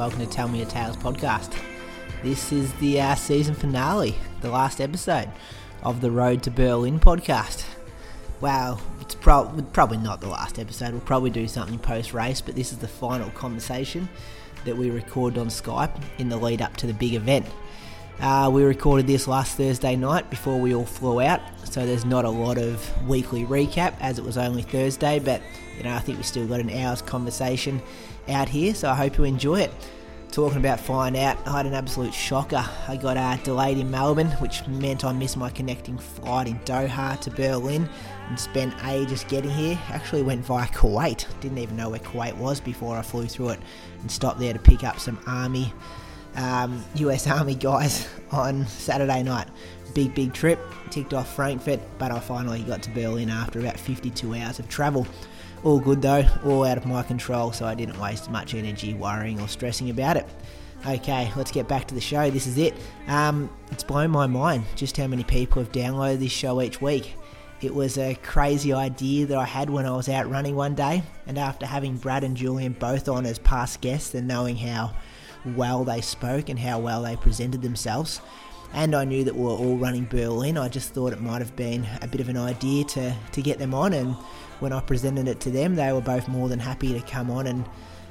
Welcome to Tell Me Your Tales podcast. This is the uh, season finale, the last episode of the Road to Berlin podcast. Well, it's pro- probably not the last episode. We'll probably do something post race, but this is the final conversation that we recorded on Skype in the lead up to the big event. Uh, we recorded this last Thursday night before we all flew out, so there's not a lot of weekly recap as it was only Thursday, but you know I think we still got an hour's conversation out here, so I hope you enjoy it. Talking about flying out, I had an absolute shocker. I got uh, delayed in Melbourne, which meant I missed my connecting flight in Doha to Berlin and spent ages getting here. Actually went via Kuwait. Didn't even know where Kuwait was before I flew through it and stopped there to pick up some army um, US Army guys on Saturday night. Big, big trip. Ticked off Frankfurt, but I finally got to Berlin after about 52 hours of travel. All good though, all out of my control, so I didn't waste much energy worrying or stressing about it. Okay, let's get back to the show. This is it. Um, it's blown my mind just how many people have downloaded this show each week. It was a crazy idea that I had when I was out running one day, and after having Brad and Julian both on as past guests and knowing how well they spoke and how well they presented themselves. And I knew that we were all running Berlin. I just thought it might have been a bit of an idea to, to get them on. And when I presented it to them, they were both more than happy to come on and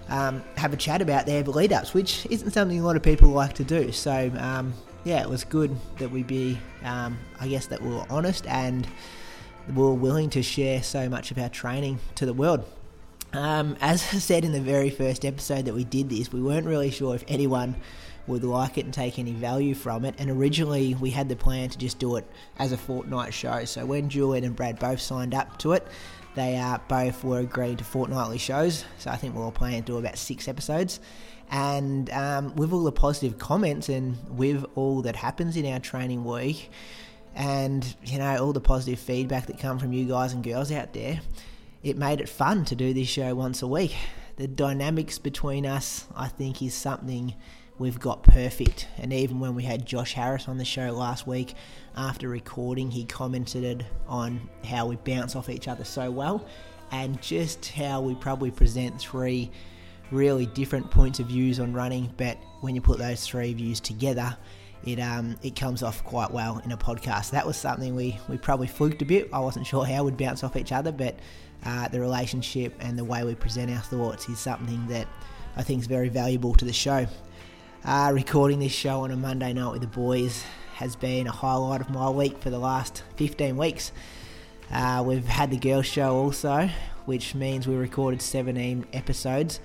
um, have a chat about their lead ups, which isn't something a lot of people like to do. So, um, yeah, it was good that we be, um, I guess, that we were honest and we were willing to share so much of our training to the world. Um, as I said in the very first episode that we did this, we weren't really sure if anyone would like it and take any value from it. And originally, we had the plan to just do it as a fortnight show. So when Julian and Brad both signed up to it, they uh, both were agreeing to fortnightly shows. So I think we're all planning to do about six episodes. And um, with all the positive comments and with all that happens in our training week, and you know all the positive feedback that come from you guys and girls out there, it made it fun to do this show once a week. The dynamics between us, I think, is something we've got perfect. And even when we had Josh Harris on the show last week, after recording, he commented on how we bounce off each other so well and just how we probably present three really different points of views on running. But when you put those three views together, it um, it comes off quite well in a podcast. That was something we, we probably fluked a bit. I wasn't sure how we'd bounce off each other, but uh, the relationship and the way we present our thoughts is something that I think is very valuable to the show. Uh, recording this show on a Monday night with the boys has been a highlight of my week for the last 15 weeks. Uh, we've had the girls' show also, which means we recorded 17 episodes,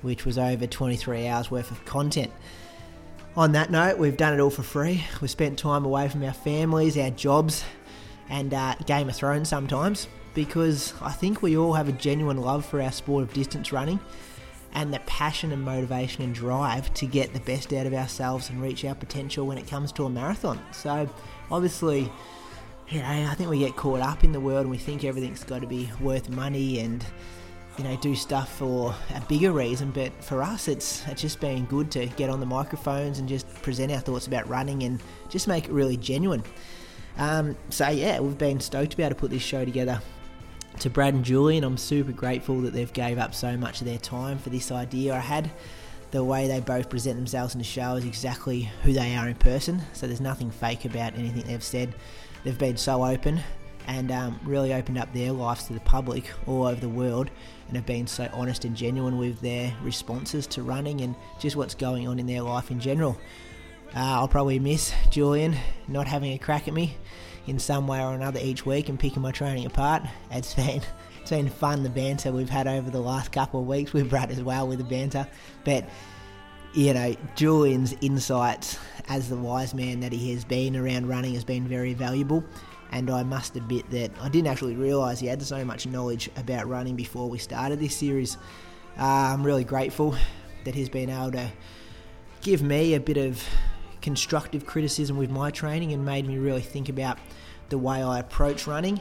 which was over 23 hours worth of content. On that note, we've done it all for free. We've spent time away from our families, our jobs, and uh, Game of Thrones sometimes because I think we all have a genuine love for our sport of distance running and the passion and motivation and drive to get the best out of ourselves and reach our potential when it comes to a marathon. So, obviously, you know, I think we get caught up in the world and we think everything's got to be worth money and you know do stuff for a bigger reason but for us it's it's just been good to get on the microphones and just present our thoughts about running and just make it really genuine Um, so yeah, we've been stoked to be able to put this show together. To Brad and Julian, I'm super grateful that they've gave up so much of their time for this idea I had. The way they both present themselves in the show is exactly who they are in person, so there's nothing fake about anything they've said. They've been so open and um, really opened up their lives to the public all over the world and have been so honest and genuine with their responses to running and just what's going on in their life in general. Uh, I'll probably miss Julian not having a crack at me in some way or another each week and picking my training apart. It's been it's been fun the banter we've had over the last couple of weeks with Brad as well with the banter, but you know Julian's insights as the wise man that he has been around running has been very valuable. And I must admit that I didn't actually realise he had so much knowledge about running before we started this series. Uh, I'm really grateful that he's been able to give me a bit of constructive criticism with my training and made me really think about the way I approach running.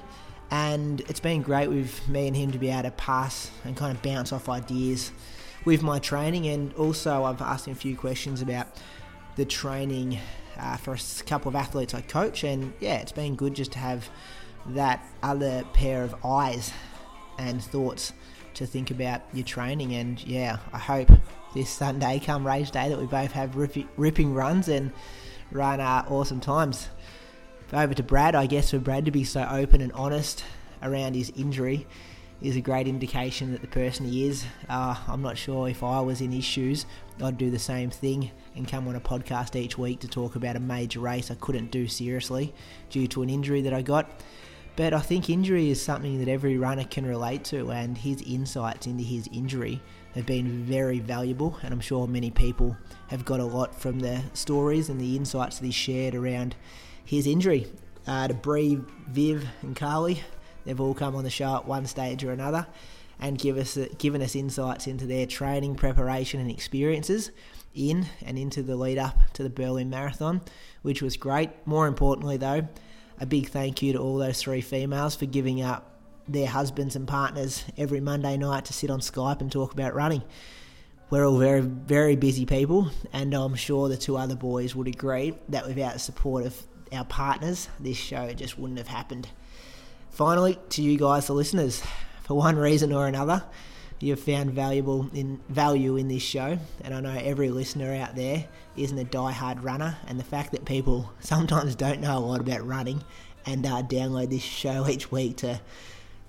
And it's been great with me and him to be able to pass and kind of bounce off ideas with my training. And also, I've asked him a few questions about the training uh, for a couple of athletes I coach. And yeah, it's been good just to have that other pair of eyes and thoughts to think about your training. And yeah, I hope this Sunday, come race day, that we both have ripping runs and run uh, awesome times. Over to Brad, I guess for Brad to be so open and honest around his injury is a great indication that the person he is. Uh, I'm not sure if I was in his shoes, I'd do the same thing and come on a podcast each week to talk about a major race I couldn't do seriously due to an injury that I got. But I think injury is something that every runner can relate to, and his insights into his injury have been very valuable. And I'm sure many people have got a lot from the stories and the insights that he shared around his injury. Uh, to Bree, Viv, and Carly, they've all come on the show at one stage or another and give us given us insights into their training, preparation, and experiences in and into the lead up to the Berlin Marathon, which was great. More importantly, though, a big thank you to all those three females for giving up their husbands and partners every Monday night to sit on Skype and talk about running. We're all very, very busy people, and I'm sure the two other boys would agree that without the support of our partners, this show just wouldn't have happened. Finally, to you guys, the listeners, for one reason or another, you've found valuable in value in this show, and I know every listener out there isn't a die-hard runner, and the fact that people sometimes don't know a lot about running and uh, download this show each week to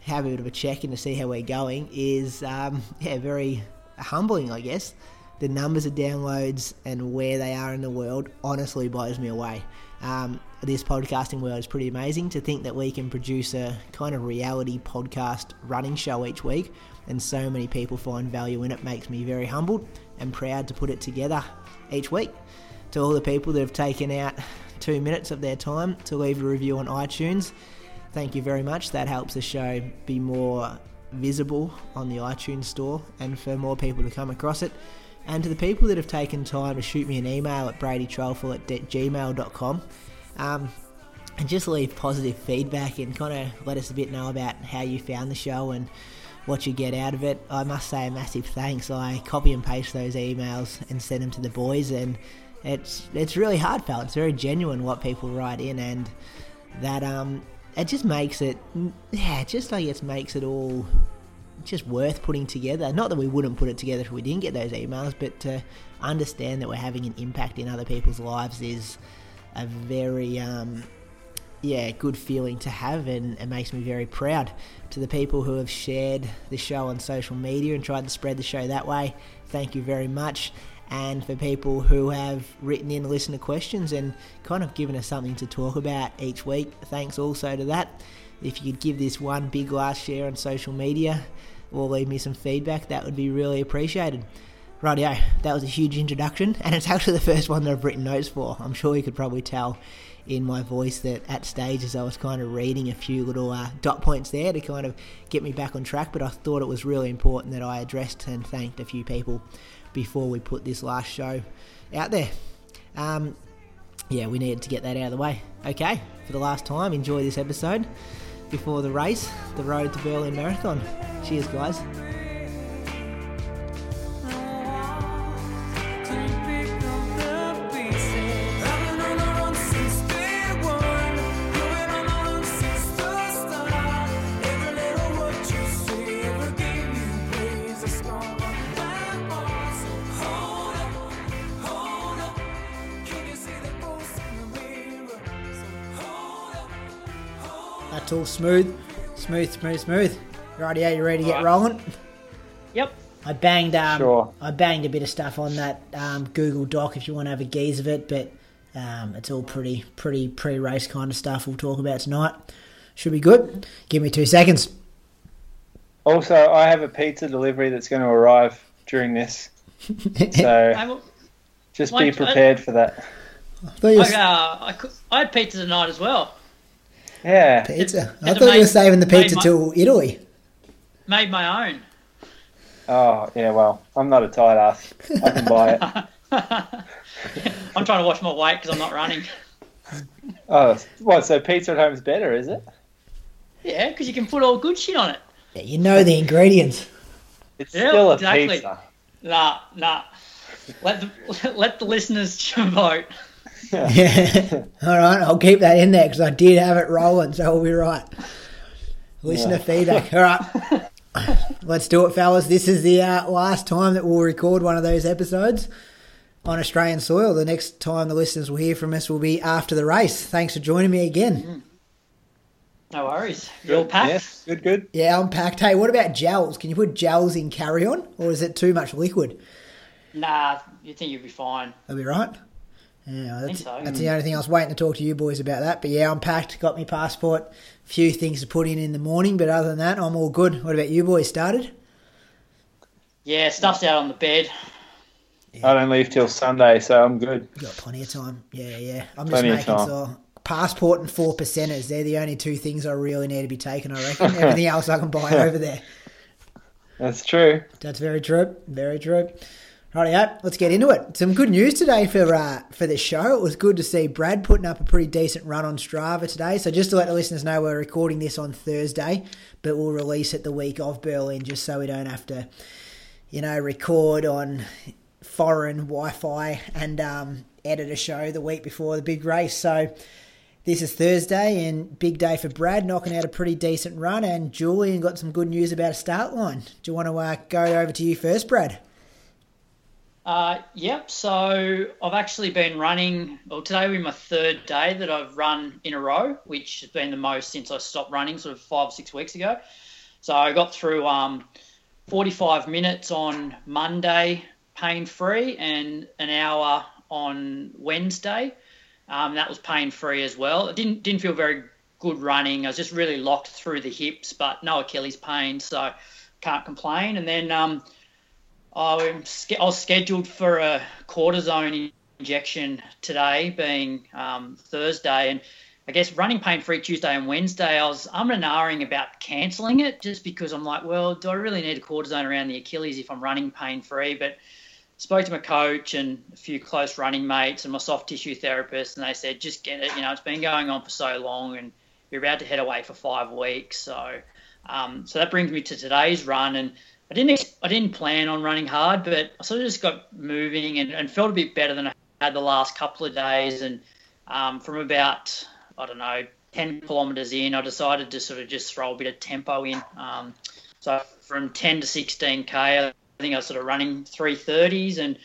have a bit of a check in to see how we're going is um, yeah very humbling, I guess. The numbers of downloads and where they are in the world honestly blows me away. Um, this podcasting world is pretty amazing to think that we can produce a kind of reality podcast running show each week and so many people find value in it makes me very humbled and proud to put it together each week. To all the people that have taken out two minutes of their time to leave a review on iTunes, thank you very much. That helps the show be more visible on the iTunes store and for more people to come across it. And to the people that have taken time to shoot me an email at bradytrolful at gmail.com um, and just leave positive feedback and kind of let us a bit know about how you found the show and what you get out of it. I must say a massive thanks. I copy and paste those emails and send them to the boys, and it's it's really heartfelt. It's very genuine what people write in, and that um it just makes it yeah, just I guess makes it all just worth putting together. Not that we wouldn't put it together if we didn't get those emails, but to understand that we're having an impact in other people's lives is a very um, yeah, good feeling to have, and it makes me very proud. To the people who have shared the show on social media and tried to spread the show that way, thank you very much. And for people who have written in listener questions and kind of given us something to talk about each week, thanks also to that. If you could give this one big last share on social media or leave me some feedback, that would be really appreciated. Rightio, that was a huge introduction, and it's actually the first one that I've written notes for. I'm sure you could probably tell in my voice that at stages I was kind of reading a few little uh, dot points there to kind of get me back on track. But I thought it was really important that I addressed and thanked a few people before we put this last show out there. Um, yeah, we needed to get that out of the way. Okay, for the last time, enjoy this episode before the race, the road to Berlin Marathon. Cheers, guys. That's all smooth. Smooth, smooth, smooth. Rightio, you ready to get Right. rolling? Yep. I banged um, Sure. I banged a bit of stuff on that um, Google Doc if you want to have a gaze of it, but um, it's all pretty pretty pre-race kind of stuff we'll talk about tonight. Should be good. Give me two seconds. Also, I have a pizza delivery that's going to arrive during this, so just Like, be prepared for that. thought I, uh, I, cook- I had pizza tonight as well. Yeah, pizza. I It's thought you were saving the pizza my- till Italy. Made my own. Oh, yeah, well, I'm not a tight ass. I can buy it. I'm trying to watch my weight because I'm not running. Oh, what, so pizza at home is better, is it? Yeah, because you can put all good shit on it. Yeah, you know the ingredients. It's Yeah, still a exactly. pizza. Nah, nah. Let the let the listeners vote. Yeah. All right, I'll keep that in there because I did have it rolling, so we'll be right. Listener Yeah. feedback. All right. Let's do it, fellas. This is the uh, last time that we'll record one of those episodes on Australian soil. The next time the listeners will hear from us will be after the race. Thanks for joining me again. No worries. You're packed. Yes, good, good. Yeah, I'm packed. Hey, what about gels? Can you put gels in carry on, or is it too much liquid? Nah, you think you'll be fine. That'll be right. Yeah, that's, so. that's the only thing I was waiting to talk to you boys about that. But yeah, I'm packed. Got my passport. Few things to put in in the morning, but other than that, I'm all good. What about you boys? Started? Yeah, stuff's out on the bed. I don't leave till Sunday, so I'm good. You got plenty of time. Yeah, yeah. I'm just Plenty of making time. so passport and four percenters. They're the only two things I really need to be taken. I reckon everything else I can buy over there. That's true. That's very true. Very true. Rightio, let's get into it. Some good news today for uh, for the show. It was good to see Brad putting up a pretty decent run on Strava today. So just to let the listeners know, we're recording this on Thursday, but we'll release it the week of Berlin, just so we don't have to, you know, record on foreign Wi-Fi and um, edit a show the week before the big race. So this is Thursday and big day for Brad, knocking out a pretty decent run. And Julian got some good news about a start line. Do you want to uh, go over to you first, Brad? Uh, yep. So I've actually been running. Well, today will be my third day that I've run in a row, which has been the most since I stopped running, sort of five or six weeks ago. So I got through um, 45 minutes on Monday, pain free, and an hour on Wednesday. Um, that was pain free as well. It didn't didn't feel very good running. I was just really locked through the hips, but no Achilles pain, so can't complain. And then um, I'm I was scheduled for a cortisone injection today, being um, Thursday, and I guess running pain free Tuesday and Wednesday. I was I'm and ahhing about cancelling it just because I'm like, well, do I really need a cortisone around the Achilles if I'm running pain free? But spoke to my coach and a few close running mates and my soft tissue therapist, and they said just get it. You know, it's been going on for so long, and you're about to head away for five weeks. So, um, so that brings me to today's run, and I didn't I didn't plan on running hard, but I sort of just got moving and, and felt a bit better than I had the last couple of days. And um, from about I don't know 10 kilometres in, I decided to sort of just throw a bit of tempo in. Um, so from 10 to 16k, I think I was sort of running 330s, and I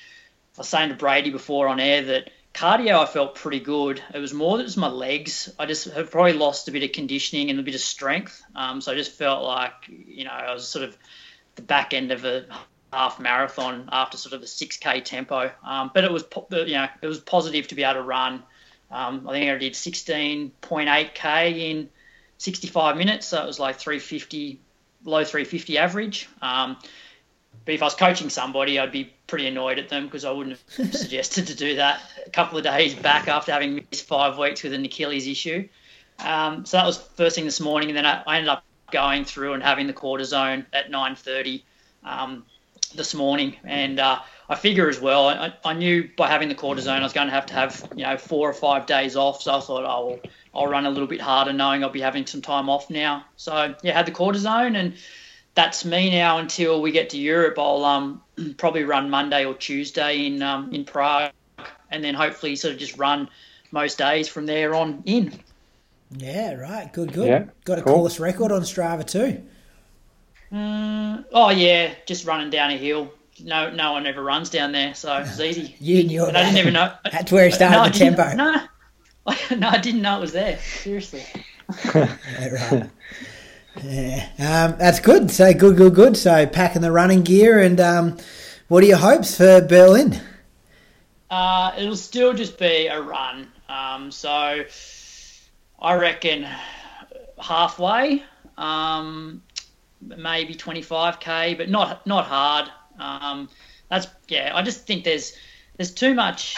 was saying to Brady before on air that cardio I felt pretty good. It was more that it was my legs. I just have probably lost a bit of conditioning and a bit of strength. Um, so I just felt like you know I was sort of the back end of a half marathon after sort of a 6k tempo. Um, but it was you know it was positive to be able to run. Um, I think I did 16.8k in 65 minutes, so it was like 350, low 350 average. Um, but if I was coaching somebody, I'd be pretty annoyed at them because I wouldn't have suggested to do that a couple of days back after having missed five weeks with an Achilles issue. Um, so that was first thing this morning, and then I, I ended up going through and having the cortisone at 9:30 um, this morning, and uh, I figure as well. I, I knew by having the cortisone, I was going to have to have you know four or five days off. So I thought, oh, I'll run a little bit harder, knowing I'll be having some time off now. So yeah, had the cortisone, and that's me now until we get to Europe. I'll um, probably run Monday or Tuesday in um, in Prague, and then hopefully sort of just run most days from there on in. Yeah, right. Good, good. Yeah, Got a cool. course record on Strava too. Mm, oh yeah, just running down a hill. No, no one ever runs down there, so it's easy. You knew And I didn't even know. That's where he started No, I the didn't- tempo. No, no, I didn't know it was there. Seriously. yeah, right. Yeah, um, that's good. So good, good, good. So packing the running gear, and um, what are your hopes for Berlin? Uh, it'll still just be a run. Um, so I reckon halfway, um, maybe 25k, but not not hard. Um, that's yeah. I just think there's there's too much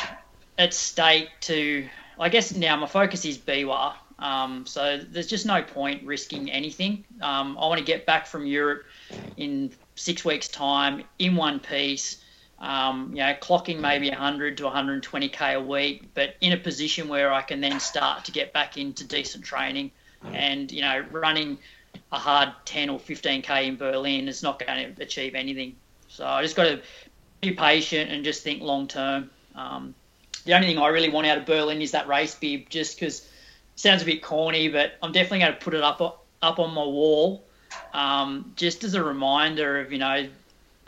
at stake to. I guess now my focus is Biwa. Um, so there's just no point risking anything. Um, I want to get back from Europe in six weeks' time in one piece. Um, you know, clocking maybe 100 to 120k a week, but in a position where I can then start to get back into decent training, and you know, running a hard 10 or 15k in Berlin is not going to achieve anything. So I just got to be patient and just think long term. Um, the only thing I really want out of Berlin is that race bib, just because sounds a bit corny, but I'm definitely going to put it up up on my wall, um, just as a reminder of you know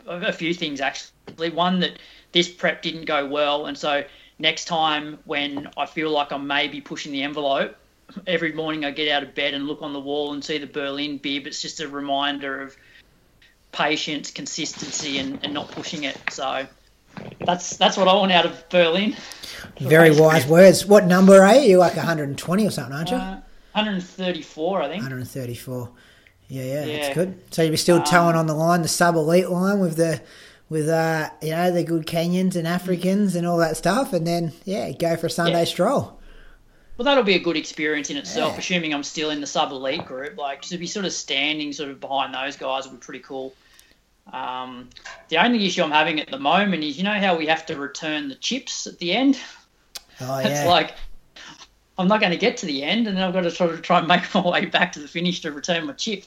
a few things actually. One that this prep didn't go well, and so next time when I feel like I'm maybe pushing the envelope, every morning I get out of bed and look on the wall and see the Berlin bib. It's just a reminder of patience, consistency, and, and not pushing it. So that's that's what I want out of Berlin. Very wise words. What number are you? You're like 120 or something, aren't you? Uh, 134, I think. 134. Yeah, yeah, yeah. that's good. So you'd be still um, towing on the line, the sub elite line with the with uh you know the good Kenyans and Africans and all that stuff, and then yeah, go for a Sunday yeah. stroll. Well, that'll be a good experience in itself, yeah. assuming I'm still in the sub elite group. Like to be sort of standing sort of behind those guys would be pretty cool. Um, the only issue I'm having at the moment is you know how we have to return the chips at the end. Oh yeah. It's like I'm not going to get to the end, and then I've got to sort of try and make my way back to the finish to return my chip.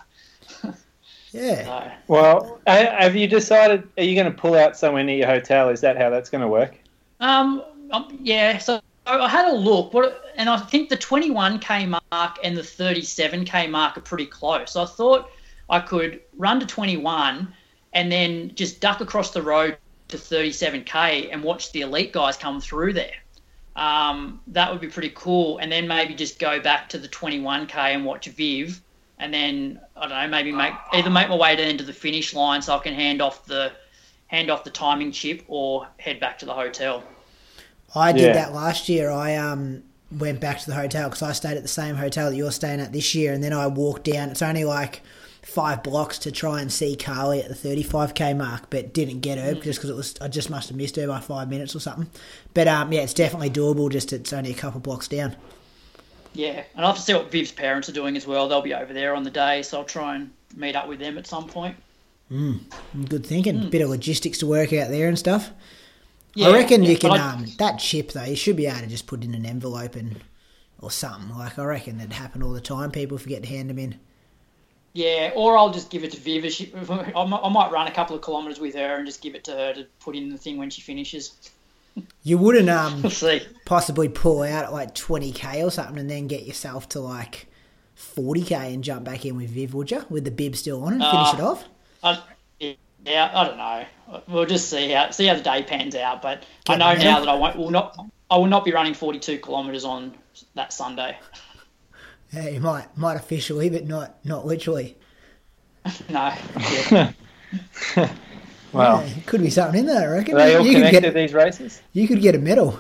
Yeah. So, well, have you decided? Are you going to pull out somewhere near your hotel? Is that how that's going to work? Um, um, yeah. So I had a look, what, and I think the 21k mark and the 37k mark are pretty close. So I thought I could run to 21 and then just duck across the road to 37k and watch the elite guys come through there. Um, that would be pretty cool. And then maybe just go back to the 21k and watch Viv, and then I don't know, maybe make either make my way down to the finish line so I can hand off the hand off the timing chip or head back to the hotel. I did yeah. that last year. I um went back to the hotel because I stayed at the same hotel that you're staying at this year, and then I walked down. It's only like five blocks to try and see Carly at the 35k mark, but didn't get her mm. just because it was I just must have missed her by five minutes or something. But um, yeah, it's definitely doable. Just it's only a couple blocks down. Yeah, and I'll have to see what Viv's parents are doing as well. They'll be over there on the day, so I'll try and meet up with them at some point. Mm, good thinking. Mm. Bit of logistics to work out there and stuff. Yeah, I reckon yeah, you can. Um, that chip though, you should be able to just put in an envelope and or something. Like I reckon that happen all the time. People forget to hand them in. Yeah, or I'll just give it to Viv. She, I might run a couple of kilometres with her and just give it to her to put in the thing when she finishes. You wouldn't um we'll possibly pull out at like 20k or something and then get yourself to like 40k and jump back in with Viv, would you? With the bib still on and uh, finish it off? I, yeah, I don't know. We'll just see how see how the day pans out. But get I know now that I won't will not I will not be running 42 kilometres on that Sunday. Yeah, you might might officially, but not not literally. no. Well, yeah, could be something in there. I reckon. Are they all you connected get, these races? You could get a medal.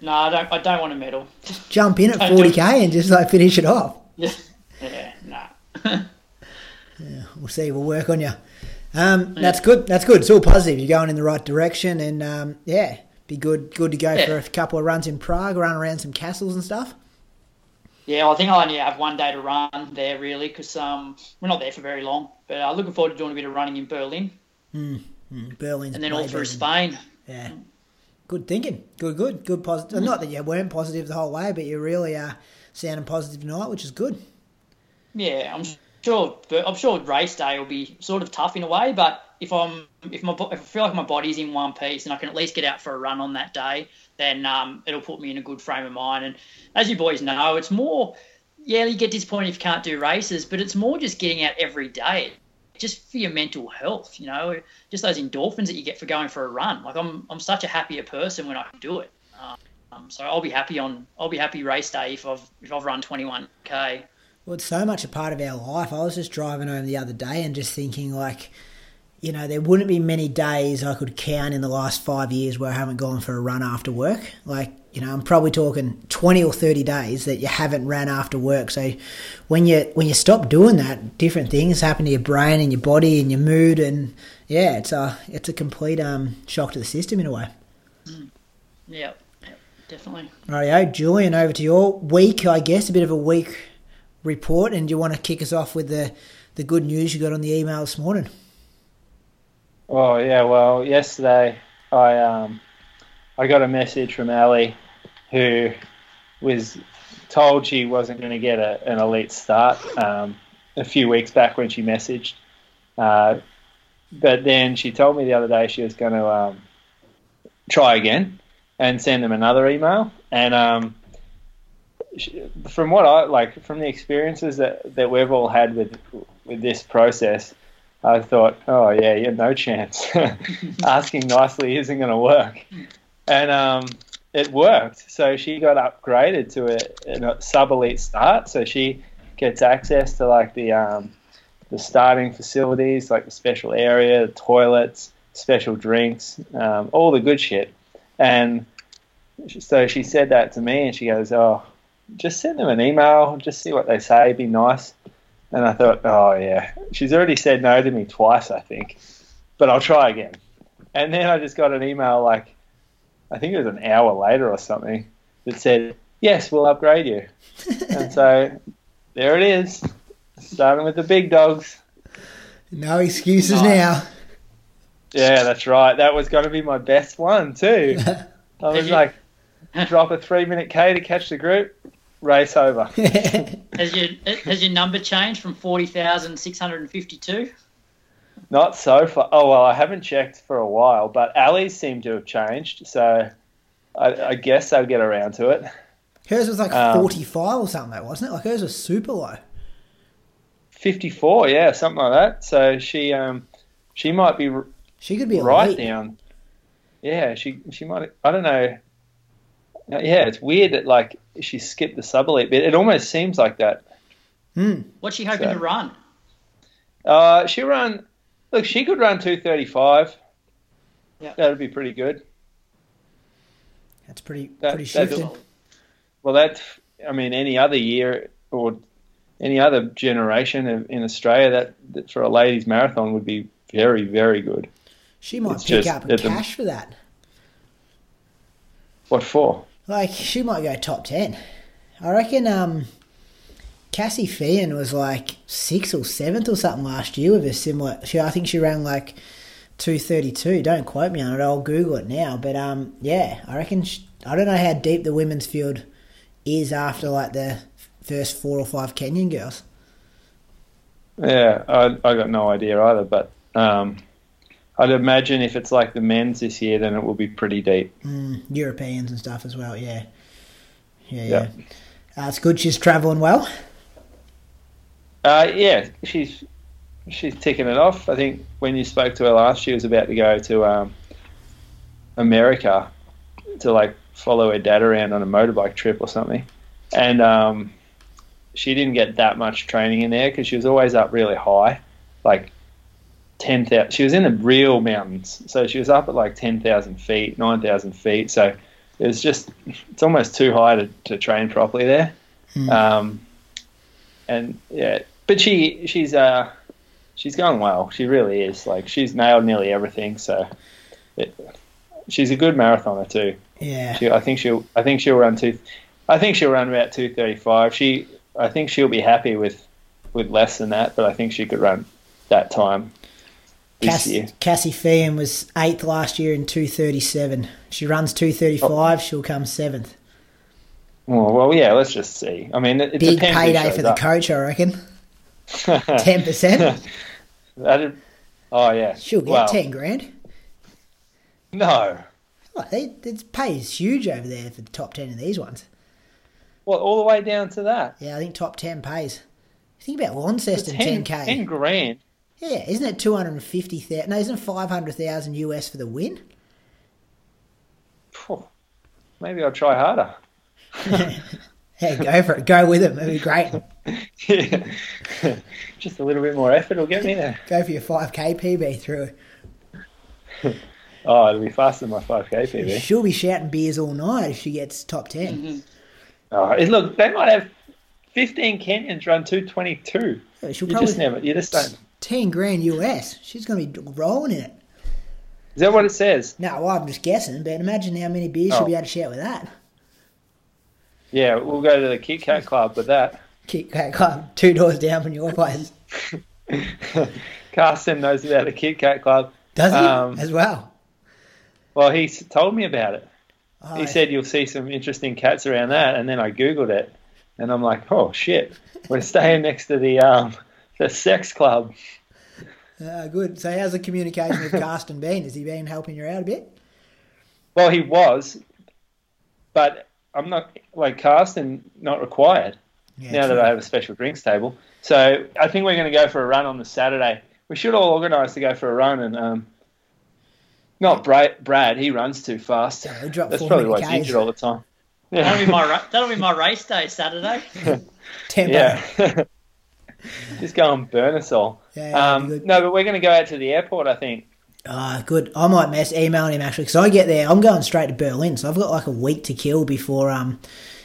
No, I don't. I don't want a medal. Just jump in at forty k and just like finish it off. Yeah, yeah, nah. yeah, we'll see. We'll work on you. Um, that's good. That's good. It's all positive. You're going in the right direction, and um, yeah, be good. Good to go yeah. for a couple of runs in Prague, run around some castles and stuff. Yeah, well, I think I only have one day to run there really because um, we're not there for very long. But I'm uh, looking forward to doing a bit of running in Berlin. Mm, mm, Berlin, and then all through Spain. Yeah, good thinking. Good, good, good. Positive. Mm. Not that you weren't positive the whole way, but you really are sounding positive tonight, which is good. Yeah, I'm sure. I'm sure race day will be sort of tough in a way, but if I'm if my if I feel like my body's in one piece and I can at least get out for a run on that day, then um, it'll put me in a good frame of mind. And as you boys know, it's more, yeah, you get disappointed if you can't do races, but it's more just getting out every day, just for your mental health. You know, just those endorphins that you get for going for a run. Like I'm, I'm such a happier person when I do it. Um, so I'll be happy on I'll be happy race day if I've if I've run 21k. Well, it's so much a part of our life. I was just driving home the other day and just thinking, like, you know, there wouldn't be many days I could count in the last five years where I haven't gone for a run after work. Like, you know, I'm probably talking 20 or 30 days that you haven't ran after work. So when you when you stop doing that, different things happen to your brain and your body and your mood and yeah, it's a it's a complete um, shock to the system in a way. Mm. Yeah, yeah, definitely. Rightio, Julian, over to your week, I guess, a bit of a week report and do you want to kick us off with the the good news you got on the email this morning? Oh yeah, well, yesterday I um, I got a message from Ali, who was told she wasn't going to get a, an elite start um, a few weeks back when she messaged, uh, but then she told me the other day she was going to um, try again and send them another email. And um, she, from what I like, from the experiences that, that we've all had with with this process, I thought, oh yeah, you yeah, no chance. Asking nicely isn't going to work, and um, it worked. So she got upgraded to a, a sub elite start. So she gets access to like the um, the starting facilities, like the special area, the toilets, special drinks, um, all the good shit. And so she said that to me, and she goes, "Oh, just send them an email, just see what they say, be nice." And I thought, oh yeah, she's already said no to me twice, I think, but I'll try again. And then I just got an email like, I think it was an hour later or something, that said, yes, we'll upgrade you. and so there it is, starting with the big dogs. No excuses nice. now. Yeah, that's right. That was going to be my best one too. I was like, drop a three minute K to catch the group, race over. has your has your number changed from forty thousand six hundred and fifty two? Not so far. Oh well, I haven't checked for a while, but Ali's seem to have changed, so I, I guess they'll get around to it. Hers was like um, forty five or something, though, wasn't it? Like hers was super low. Fifty four, yeah, something like that. So she um she might be she could be right elite. down. Yeah, she she might. I don't know. Yeah, it's weird that like she skipped the sub elite bit. It almost seems like that. Hmm. What's she hoping so, to run? Uh, she run. Look, she could run two thirty five. Yeah, that'd be pretty good. That's pretty that, pretty shifting. Well, that I mean, any other year or any other generation in Australia, that, that for a ladies marathon would be very very good. She might it's pick up cash the, for that. What for? Like she might go top ten. I reckon. Um, Cassie Feehan was like sixth or seventh or something last year with a similar. She, I think she ran like two thirty two. Don't quote me on it. I'll Google it now. But um, yeah, I reckon. She, I don't know how deep the women's field is after like the first four or five Kenyan girls. Yeah, I I got no idea either. But um, I'd imagine if it's like the men's this year, then it will be pretty deep. Mm, Europeans and stuff as well. Yeah, yeah, yeah. Uh, it's good. She's travelling well. Uh, yeah, she's she's ticking it off. I think when you spoke to her last, she was about to go to um, America to like follow her dad around on a motorbike trip or something, and um, she didn't get that much training in there because she was always up really high, like ten thousand. She was in the real mountains, so she was up at like ten thousand feet, nine thousand feet. So it was just it's almost too high to, to train properly there. Hmm. Um, and yeah, but she she's uh she's going well. She really is. Like she's nailed nearly everything. So it, she's a good marathoner too. Yeah. She, I think she'll I think she'll run two. I think she'll run about two thirty five. She I think she'll be happy with with less than that, but I think she could run that time Cass- Cassie Feehan was eighth last year in two thirty seven. She runs two thirty five. Oh. She'll come seventh. Well, well, yeah. Let's just see. I mean, it, big payday for the coach, I reckon. Ten percent. Oh yeah. She'll get well, ten grand. No. Oh, they, its pay is huge over there for the top ten of these ones. What, all the way down to that? Yeah, I think top ten pays. Think about Launceston, ten k. Ten grand. Yeah, isn't it two hundred and fifty thousand? No, isn't five hundred thousand US for the win? maybe I'll try harder. yeah, go for it. Go with it. It'll be great. yeah. Just a little bit more effort will get me there. Go for your 5k PB through. Oh, it'll be faster than my 5k PB. She'll be shouting beers all night if she gets top 10. Mm-hmm. Oh, look, they might have 15 Kenyans run 222. So she'll You probably just never, you just don't. 10 grand US. She's going to be rolling in it. Is that what it says? No, well, I'm just guessing, but imagine how many beers she'll Oh. be able to shout with that. Yeah, we'll go to the Kit Kat Club with that. Kit Kat Club, two doors down from your place. Carsten knows about the Kit Kat Club. Does he? Um, As well. Well, he told me about it. Oh, He said you'll see some interesting cats around that, and then I googled it, and I'm like, oh shit, we're staying next to the um, the sex club. Uh, good. So, how's the communication with Carsten been? Has he been helping you out a bit? Well, he was, but I'm not like Carsten, not required Yeah, now true. that I have a special drinks table. So I think we're going to go for a run on the Saturday. We should all organise to go for a run, and um, not Brad. Brad, he runs too fast. Yeah, That's probably why minute he's Ks. injured all the time. Yeah. That'll be my ra- that'll be my race day Saturday. Tempo. yeah. Just go and burn us all. Yeah, yeah, um, no, but we're going to go out to the airport. I think. Ah, good. I might mess emailing him actually because I get there. I'm going straight to Berlin, so I've got like a week to kill before um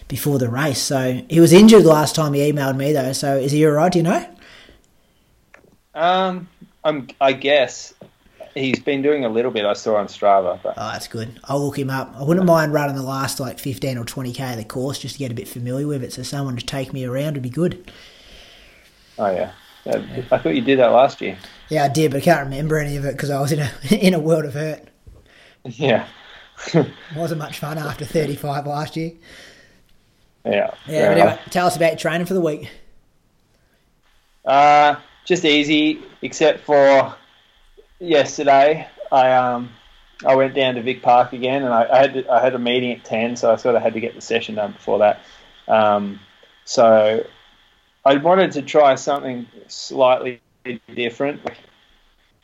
before the race. So he was injured the last time he emailed me though. So is he alright? Do you know? Um, I'm. I guess he's been doing a little bit. I saw on Strava, but Oh, that's good. I'll look him up. I wouldn't mind running the last like 15 or 20k of the course just to get a bit familiar with it. So someone to take me around would be good. oh. Yeah, I thought you did that last year. Yeah, I did, but I can't remember any of it because I was in a in a world of hurt. Yeah. It wasn't much fun after 35 last year. Yeah. Yeah, but anyway, tell us about your training for the week. Uh, just easy, except for yesterday. I um, I went down to Vic Park again, and I, I had to, I had a meeting at ten, so I sort of had to get the session done before that. Um, so I wanted to try something slightly different.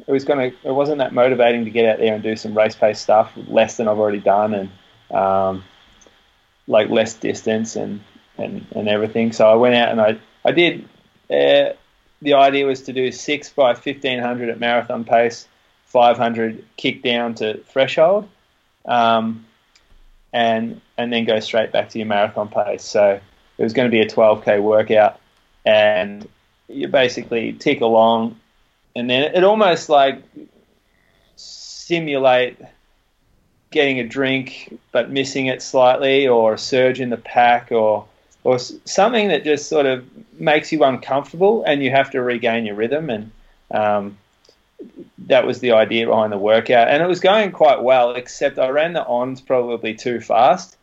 It was gonna. It wasn't that motivating to get out there and do some race pace stuff, less than I've already done, and um, like less distance and, and, and everything. So I went out and I I did. Uh, the idea was to do six by fifteen hundred at marathon pace, five hundred kick down to threshold, um, and and then go straight back to your marathon pace. So it was going to be a twelve k workout, and you basically tick along, and then it almost like simulate getting a drink but missing it slightly, or a surge in the pack, or or something that just sort of makes you uncomfortable, and you have to regain your rhythm. And um, that was the idea behind the workout, and it was going quite well. Except I ran the ons probably too fast,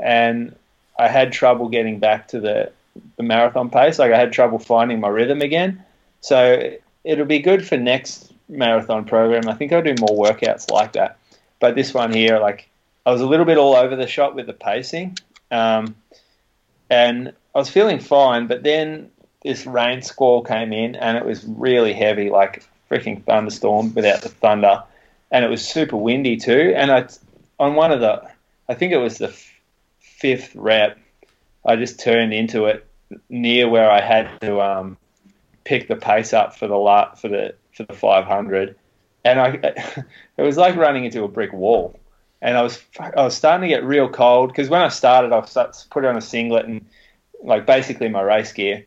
and I had trouble getting back to the the marathon pace. Like I had trouble finding my rhythm again. So it'll be good for next marathon program. I think I'll do more workouts like that. But this one here, like I was a little bit all over the shop with the pacing, um, and I was feeling fine. But then this rain squall came in, and it was really heavy, like freaking thunderstorm without the thunder, and it was super windy too. And I, on one of the, I think it was the fifth rep, I just turned into it near where I had to um, pick the pace up for the for the for the 500, and I it was like running into a brick wall. And I was I was starting to get real cold because when I started, I was put on a singlet and like basically my race gear.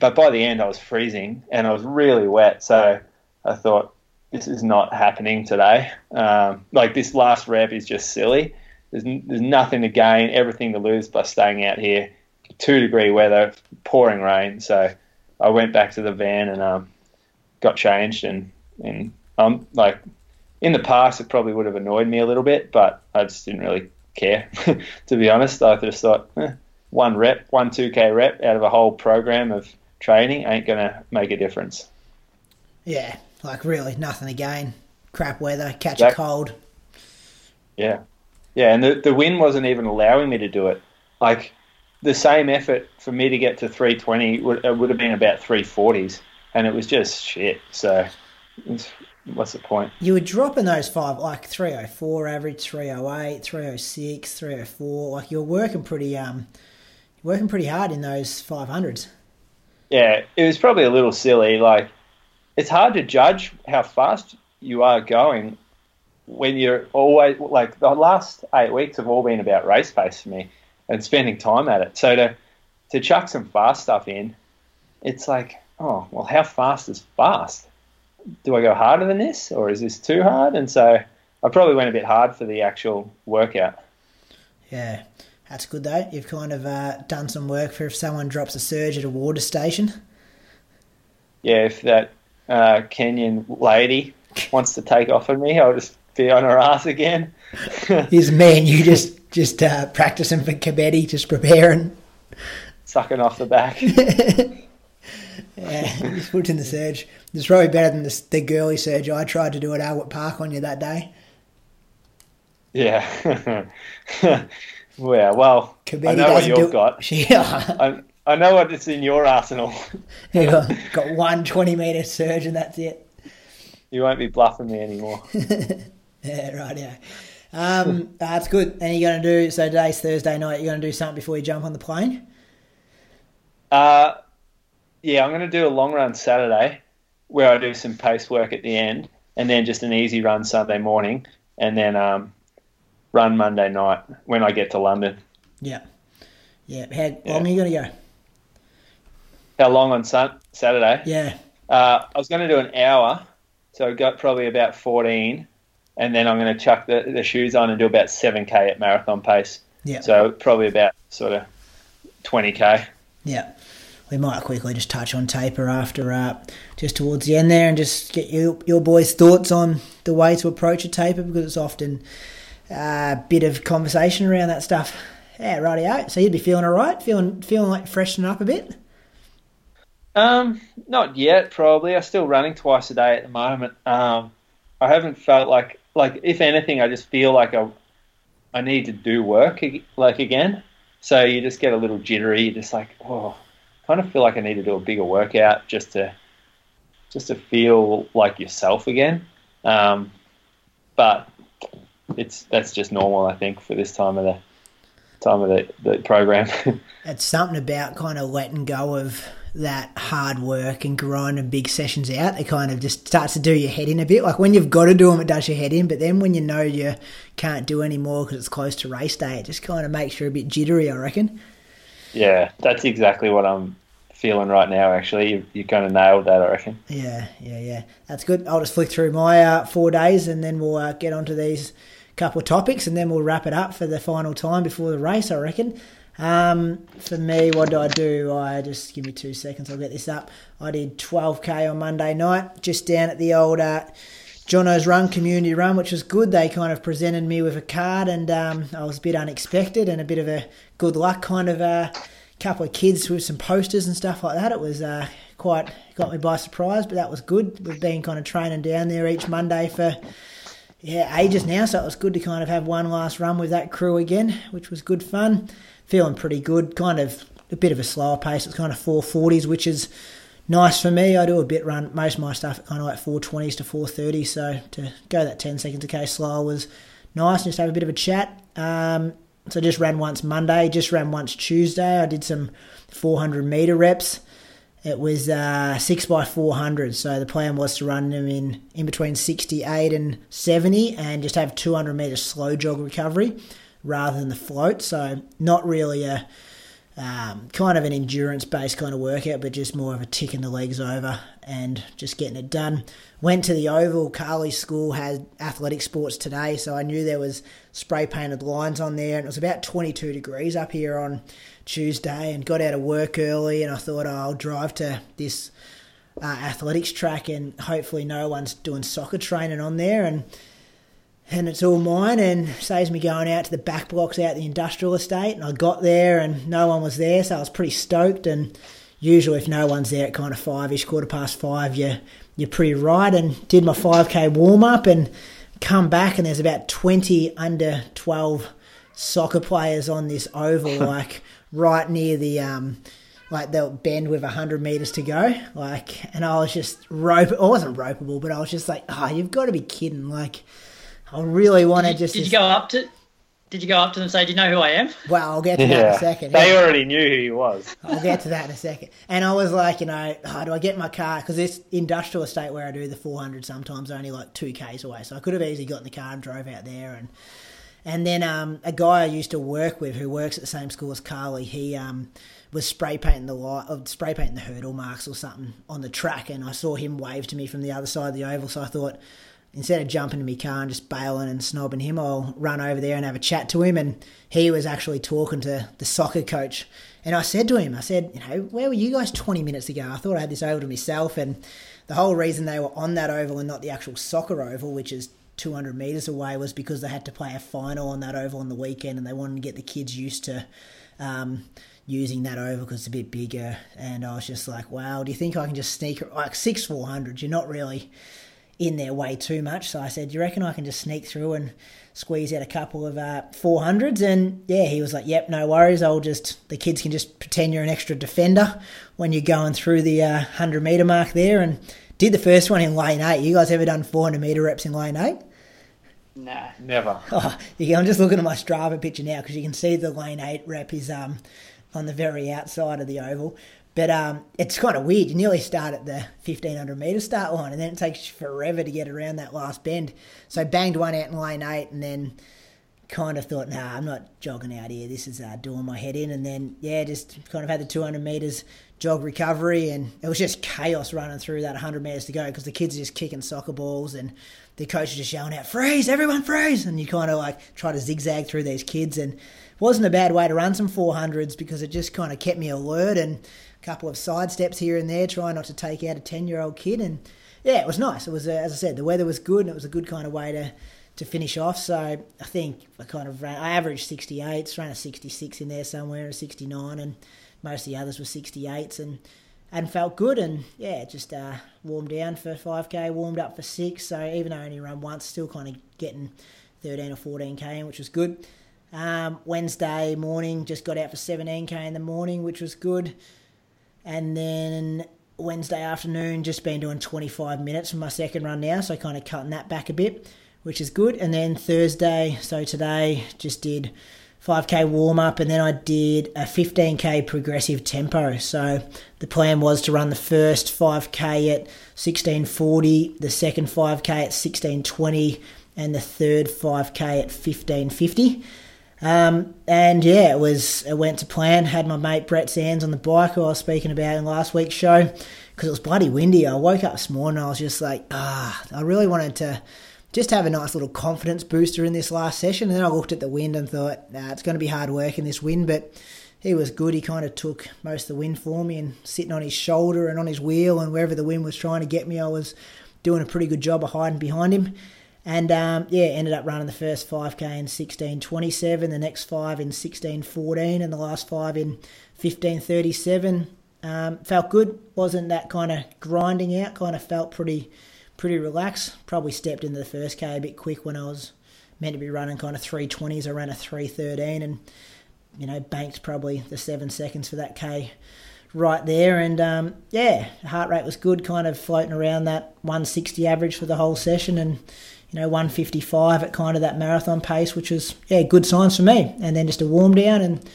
But by the end, I was freezing and I was really wet. So I thought this is not happening today. Um, like this last rep is just silly. There's, there's nothing to gain, everything to lose by staying out here. Two degree weather, pouring rain. So I went back to the van and um, got changed and and um like in the past it probably would have annoyed me a little bit, but I just didn't really care to be honest. I just thought eh, one rep, one two k rep out of a whole program of training ain't gonna make a difference. Yeah, like really nothing to gain. Crap weather, catch Exact- a cold. Yeah, yeah, and the the wind wasn't even allowing me to do it. Like the same effort for me to get to 320 would, it would have been about 340s, and it was just shit. So it's what's the point? You were dropping those five, like 304 average, 308, 306, 304. Like you're working pretty, um, working pretty hard in those 500s. Yeah, it was probably a little silly. Like, it's hard to judge how fast you are going when you're always like the last eight weeks have all been about race pace for me and spending time at it. So to to chuck some fast stuff in, it's like, oh well, how fast is fast? Do I go harder than this, or is this too hard? And so I probably went a bit hard for the actual workout. Yeah, that's good though. You've kind of uh, done some work for if someone drops a surge at a water station. Yeah, if that uh, Kenyan lady wants to take off on me, I'll just be on her ass again. Is man, you just just uh, practicing for Kabeddy, just preparing, sucking off the back. yeah, just put in the surge. It's probably better than the, the girly surge I tried to do at Albert Park on you that day. Yeah. yeah, well, I know what you've do, got. Yeah. I, I know what it's in your arsenal. you got, got one 20 metre surge and that's it. You won't be bluffing me anymore. Yeah, right. Yeah, um, that's good. And you're going to do so today's Thursday night. You're going to do something before you jump on the plane. Uh, yeah, I'm going to do a long run Saturday where I do some pace work at the end, and then just an easy run Sunday morning, and then um, run Monday night when I get to London. Yeah, yeah. How long yeah. are you going to go? How long on sun- Saturday? Yeah. Uh, I was going to do an hour, so I got probably about 14 and then I'm going to chuck the, the shoes on and do about 7k at marathon pace. Yeah. So probably about sort of 20k. Yeah. We might quickly just touch on taper after uh, just towards the end there and just get your, your boys' thoughts on the way to approach a taper because it's often uh, a bit of conversation around that stuff. Yeah, rightio. So you'd be feeling all right, feeling feeling like freshening up a bit. Um, not yet. Probably. I'm still running twice a day at the moment. Um, I haven't felt like like if anything, I just feel like I I need to do work like again. So you just get a little jittery. You're just like, oh, kind of feel like I need to do a bigger workout just to just to feel like yourself again. Um, but it's that's just normal, I think, for this time of the time of the, the program. it's something about kind of letting go of that hard work and grinding big sessions out, it kind of just starts to do your head in a bit. Like when you've got to do them, it does your head in. But then when you know you can't do any more because it's close to race day, it just kind of makes you a bit jittery, I reckon. Yeah, that's exactly what I'm feeling right now. Actually, you, you kind of nailed that, I reckon. Yeah, yeah, yeah. That's good. I'll just flick through my uh, four days and then we'll uh, get onto these couple of topics and then we'll wrap it up for the final time before the race, I reckon. Um, for me, what do I do? I just give me two seconds. I'll get this up. I did 12k on Monday night, just down at the old uh, Jono's Run community run, which was good. They kind of presented me with a card, and um, I was a bit unexpected and a bit of a good luck kind of a uh, couple of kids with some posters and stuff like that. It was uh, quite got me by surprise, but that was good. We've been kind of training down there each Monday for yeah ages now, so it was good to kind of have one last run with that crew again, which was good fun feeling pretty good. Kind of a bit of a slower pace. It's kind of 440s, which is nice for me. I do a bit run most of my stuff kind of like 420s to 430s. So to go that 10 seconds a k slower was nice. Just have a bit of a chat. Um, so just ran once Monday, just ran once Tuesday. I did some 400 meter reps. It was uh, six by 400, so the plan was to run them in in between 68 and 70, and just have 200 meter slow jog recovery rather than the float. So not really a um, kind of an endurance based kind of workout, but just more of a ticking the legs over and just getting it done. Went to the Oval. Carly School had athletic sports today, so I knew there was spray painted lines on there, and it was about 22 degrees up here on Tuesday. And got out of work early, and I thought oh, I'll drive to this uh, athletics track, and hopefully no one's doing soccer training on there, and and it's all mine and saves me going out to the back blocks out the industrial estate and I got there and no one was there so I was pretty stoked and usually if no one's there at kind of five-ish quarter past five you you're pretty right and did my 5k warm-up and come back and there's about 20 under 12 soccer players on this oval like right near the um like they'll bend with 100 meters to go like and i was just rope i wasn't ropeable but i was just like oh you've got to be kidding like i really want to just did you go up to did you go up to them and say, "Do you know who I am?" Well, I'll get to that in a second. They yeah. already knew who he was. I'll get to that in a second. And I was like, you know, oh, do I get my car? Because this industrial estate where I do the 400 sometimes only like two k's away, so I could have easily got in the car and drove out there. And and then um, a guy I used to work with who works at the same school as Carly, he um, was spray painting the light, or spray painting the hurdle marks or something on the track, and I saw him wave to me from the other side of the oval. So I thought instead of jumping in my car and just bailing and snobbing him, I'll run over there and have a chat to him. And he was actually talking to the soccer coach. And I said to him, I said, you know, where were you guys 20 minutes ago? I thought I had this oval to myself. And the whole reason they were on that oval and not the actual soccer oval, which is 200 metres away, was because they had to play a final on that oval on the weekend and they wanted to get the kids used to. Um, using that oval because it's a bit bigger and I was just like wow do you think I can just sneak like six 400 you're not really in there way too much. So I said, Do you reckon I can just sneak through and squeeze out a couple of uh, 400s? And yeah, he was like, Yep, no worries. I'll just, the kids can just pretend you're an extra defender when you're going through the uh, 100 metre mark there. And did the first one in lane eight. You guys ever done 400 metre reps in lane eight? Nah, never. Oh, yeah, I'm just looking at my Strava picture now because you can see the lane eight rep is um on the very outside of the oval. But um, it's kind of weird. You nearly start at the 1500 metre start line, and then it takes forever to get around that last bend. So banged one out in lane eight, and then kind of thought, nah, I'm not jogging out here. This is uh, doing my head in. And then, yeah, just kind of had the 200 metres jog recovery, and it was just chaos running through that 100 metres to go because the kids are just kicking soccer balls, and the coach is just yelling out, freeze, everyone freeze. And you kind of like try to zigzag through these kids. And it wasn't a bad way to run some 400s because it just kind of kept me alert and a couple of side steps here and there, trying not to take out a 10 year old kid. And yeah, it was nice. It was, uh, as I said, the weather was good and it was a good kind of way to, to finish off. So I think I kind of ran, I averaged 68, ran a 66 in there somewhere, a 69, and most of the others were 68s and, and felt good. And yeah, just uh, warmed down for 5k, warmed up for six. So even though I only run once, still kind of getting 13 or 14k in, which was good. Um, Wednesday morning, just got out for 17k in the morning, which was good. And then Wednesday afternoon, just been doing 25 minutes for my second run now, so kind of cutting that back a bit, which is good. And then Thursday, so today, just did 5k warm up and then I did a 15k progressive tempo. So the plan was to run the first 5k at 1640, the second 5k at 1620, and the third 5k at 1550. Um, and yeah, it was it went to plan. Had my mate Brett Sands on the bike who I was speaking about in last week's show because it was bloody windy. I woke up this morning. I was just like, ah, I really wanted to just have a nice little confidence booster in this last session. And then I looked at the wind and thought, nah, it's going to be hard work in this wind, but he was good. He kind of took most of the wind for me and sitting on his shoulder and on his wheel and wherever the wind was trying to get me, I was doing a pretty good job of hiding behind him. And um, yeah, ended up running the first 5k in 16:27, the next five in 16:14, and the last five in 15:37. Um, felt good, wasn't that kind of grinding out. Kind of felt pretty, pretty relaxed. Probably stepped into the first k a bit quick when I was meant to be running kind of 320s. I ran a 313 and you know banked probably the seven seconds for that k right there. And um, yeah, heart rate was good, kind of floating around that 160 average for the whole session, and you know, 155 at kind of that marathon pace, which was, yeah, good signs for me. And then just a warm down and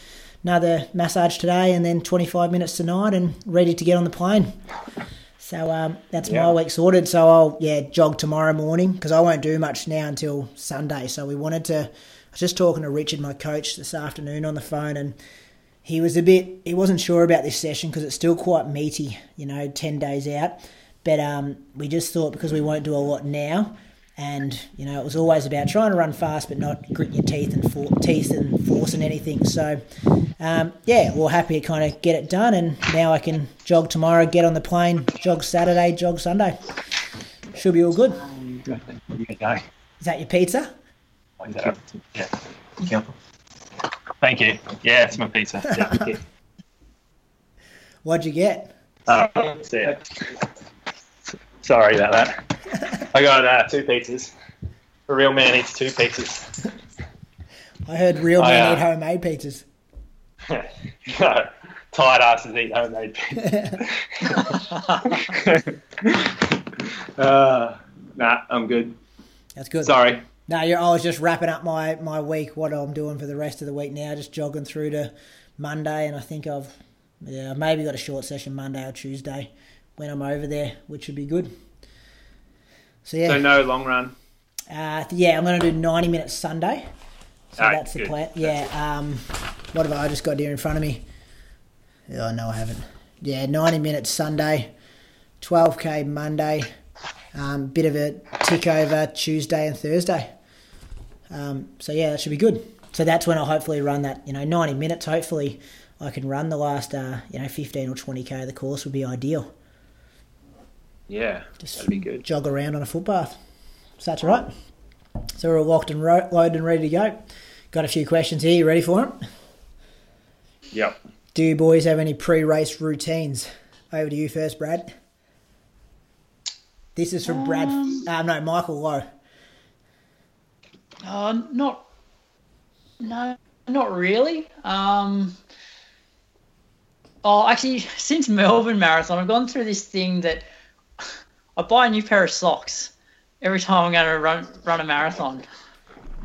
another massage today and then 25 minutes tonight and ready to get on the plane. So um, that's yeah. my week sorted. So I'll, yeah, jog tomorrow morning because I won't do much now until Sunday. So we wanted to, I was just talking to Richard, my coach, this afternoon on the phone and he was a bit, he wasn't sure about this session because it's still quite meaty, you know, 10 days out. But um, we just thought because we won't do a lot now, and you know it was always about trying to run fast but not grit your teeth and for, teeth and forcing anything. So um, yeah we're happy to kind of get it done. And now I can jog tomorrow get on the plane jog Saturday jog Sunday. Should be all good. Is that your pizza? Yeah thank you. Yeah it's my pizza. Yeah, what'd you get? Uh, sorry about that I got uh, two pizzas. A real man eats two pizzas. I heard real men uh, eat homemade pizzas. no, tired asses eat homemade pizza. uh, nah, I'm good. That's good. Sorry. No, you're, I was just wrapping up my, my week, what I'm doing for the rest of the week now, just jogging through to Monday, and I think I've yeah maybe got a short session Monday or Tuesday when I'm over there, which would be good. So yeah, So no long run. uh, yeah, I'm going to do 90 minutes Sunday. So Alright, that's the good. plan. Yeah. Um, what have I just got here in front of me? Oh, no, I haven't. Yeah, 90 minutes Sunday, 12k Monday, um, bit of a tick over Tuesday and Thursday. Um, so yeah, that should be good. So that's when I'll hopefully run that, you know, 90 minutes. Hopefully I can run the last, uh, you know, 15 or 20k of the course would be ideal. Yeah, Just that'd be good. jog around on a footpath. So that's all right. So we're all locked and ro- loaded and ready to go. Got a few questions here. You ready for them? Yep. Do you boys have any pre-race routines? Over to you first, Brad. This is from Brad. Uh, no, Michael Lowe. Uh, not, no, not really. Um, oh, actually, since Melbourne Marathon, I've gone through this thing that I buy a new pair of socks every time I'm going to run run a marathon.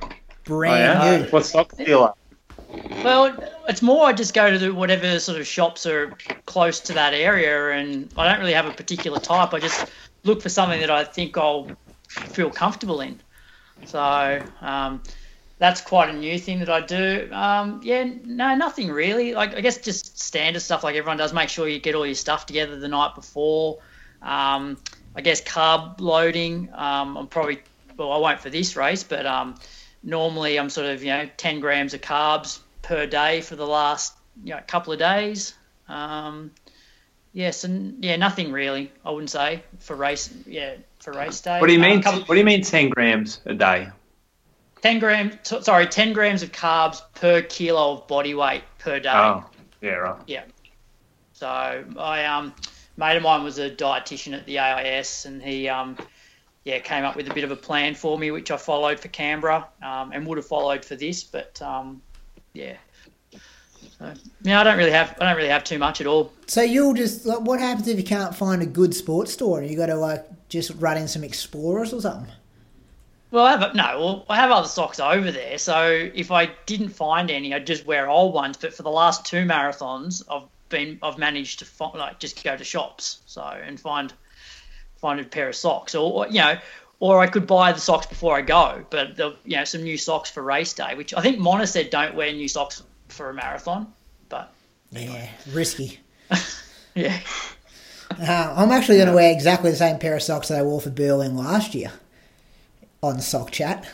Oh, Brand yeah? new. What socks do you like? Well, it's more I just go to the, whatever sort of shops are close to that area, and I don't really have a particular type. I just look for something that I think I'll feel comfortable in. So um, that's quite a new thing that I do. Um, yeah, no, nothing really. Like I guess just standard stuff like everyone does. Make sure you get all your stuff together the night before. Um, I guess carb loading. Um, I'm probably well, I won't for this race, but um, normally I'm sort of you know 10 grams of carbs per day for the last you know couple of days. Um, yes, and yeah, nothing really. I wouldn't say for race. Yeah, for race day. What do you Uh, mean? couple- What do you mean? Ten grams a day? 10 grams. t- Sorry, 10 grams of carbs per kilo of body weight per day. Oh, yeah, right. Yeah. So I um mate of mine was a dietitian at the AIS, and he um yeah came up with a bit of a plan for me, which I followed for Canberra, um, and would have followed for this, but um yeah. So, yeah, I don't really have I don't really have too much at all. So you'll just like, what happens if you can't find a good sports store and you got to like just run in some explorers or something? Well, I have no. Well, I have other socks over there, so if I didn't find any, I'd just wear old ones. But for the last two marathons, I've been I've managed to find, like just go to shops, so and find find a pair of socks, or, you know, or I could buy the socks before I go. But the you know some new socks for race day, which I think Mona said don't wear new socks for a marathon, but Yeah, risky. yeah. Uh, I'm actually going to wear exactly the same pair of socks that I wore for Berlin last year on Sock Chat.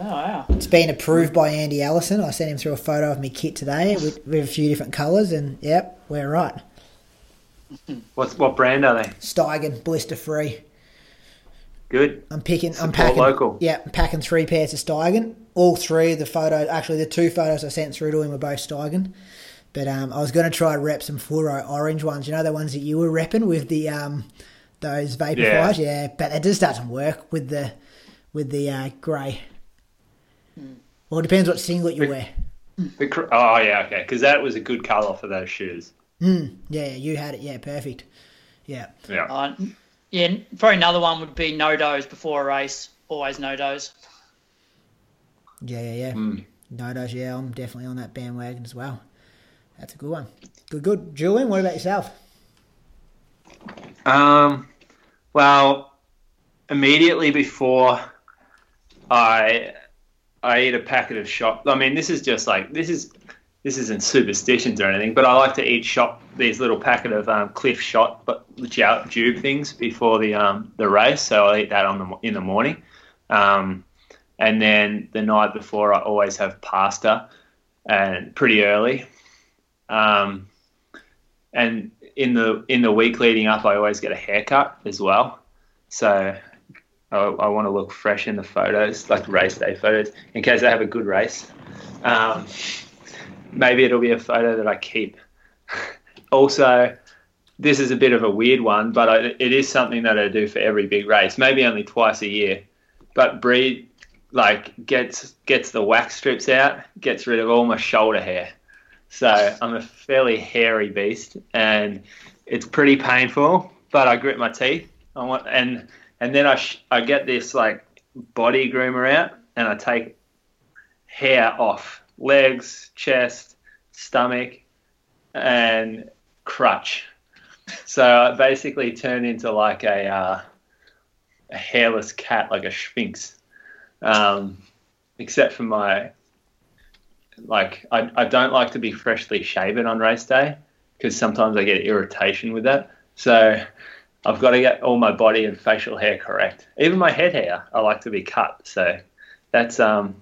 Oh wow. It's been approved by Andy Allison. I sent him through a photo of my kit today with, with a few different colours, and yep, we're right. What's what brand are they? Steigen, blister free. Good. I'm picking. I'm packing. local. Yeah, I'm packing three pairs of Steigen. All three of the photos, actually, the two photos I sent through to him were both Steigen. But um, I was going to try and rep some fluoro orange ones. You know the ones that you were repping with the um, those vapor Yeah. flies. Yeah, but it just doesn't work with the with the uh, grey. Well, it depends what singlet you wear. The oh yeah, okay. Because that was a good colour for those shoes. Yeah, yeah, you had it. Yeah, perfect. Yeah. Yeah. Uh, yeah, probably another one would be NoDoz before a race. Always NoDoz. Yeah, yeah, yeah. Mm. No, those, yeah, I'm definitely on that bandwagon as well. That's a good one. Good, good. Julian, what about yourself? Um, well, immediately before I I eat a packet of shop. I mean, this is just like this is this isn't superstitions or anything, but I like to eat shop these little packet of um, Clif shot but jout tube things before the um, the race. So I'll eat that on the in the morning, um, and then the night before I always have pasta, and pretty early. Um, and in the in the week leading up, I always get a haircut as well. So I, I want to look fresh in the photos, like race day photos, in case I have a good race. Um, maybe it'll be a photo that I keep. also, this is a bit of a weird one, but I, it is something that I do for every big race. Maybe only twice a year, but breed like gets gets the wax strips out, gets rid of all my shoulder hair. So I'm a fairly hairy beast, and it's pretty painful. But I grit my teeth. I want, and and then I sh- I get this like body groomer out, and I take hair off legs, chest, stomach, and crutch. So I basically turn into like a uh, a hairless cat, like a sphinx. Um, except for my like I, I don't like to be freshly shaven on race day because sometimes I get irritation with that. So I've got to get all my body and facial hair correct. Even my head hair, I like to be cut. So that's um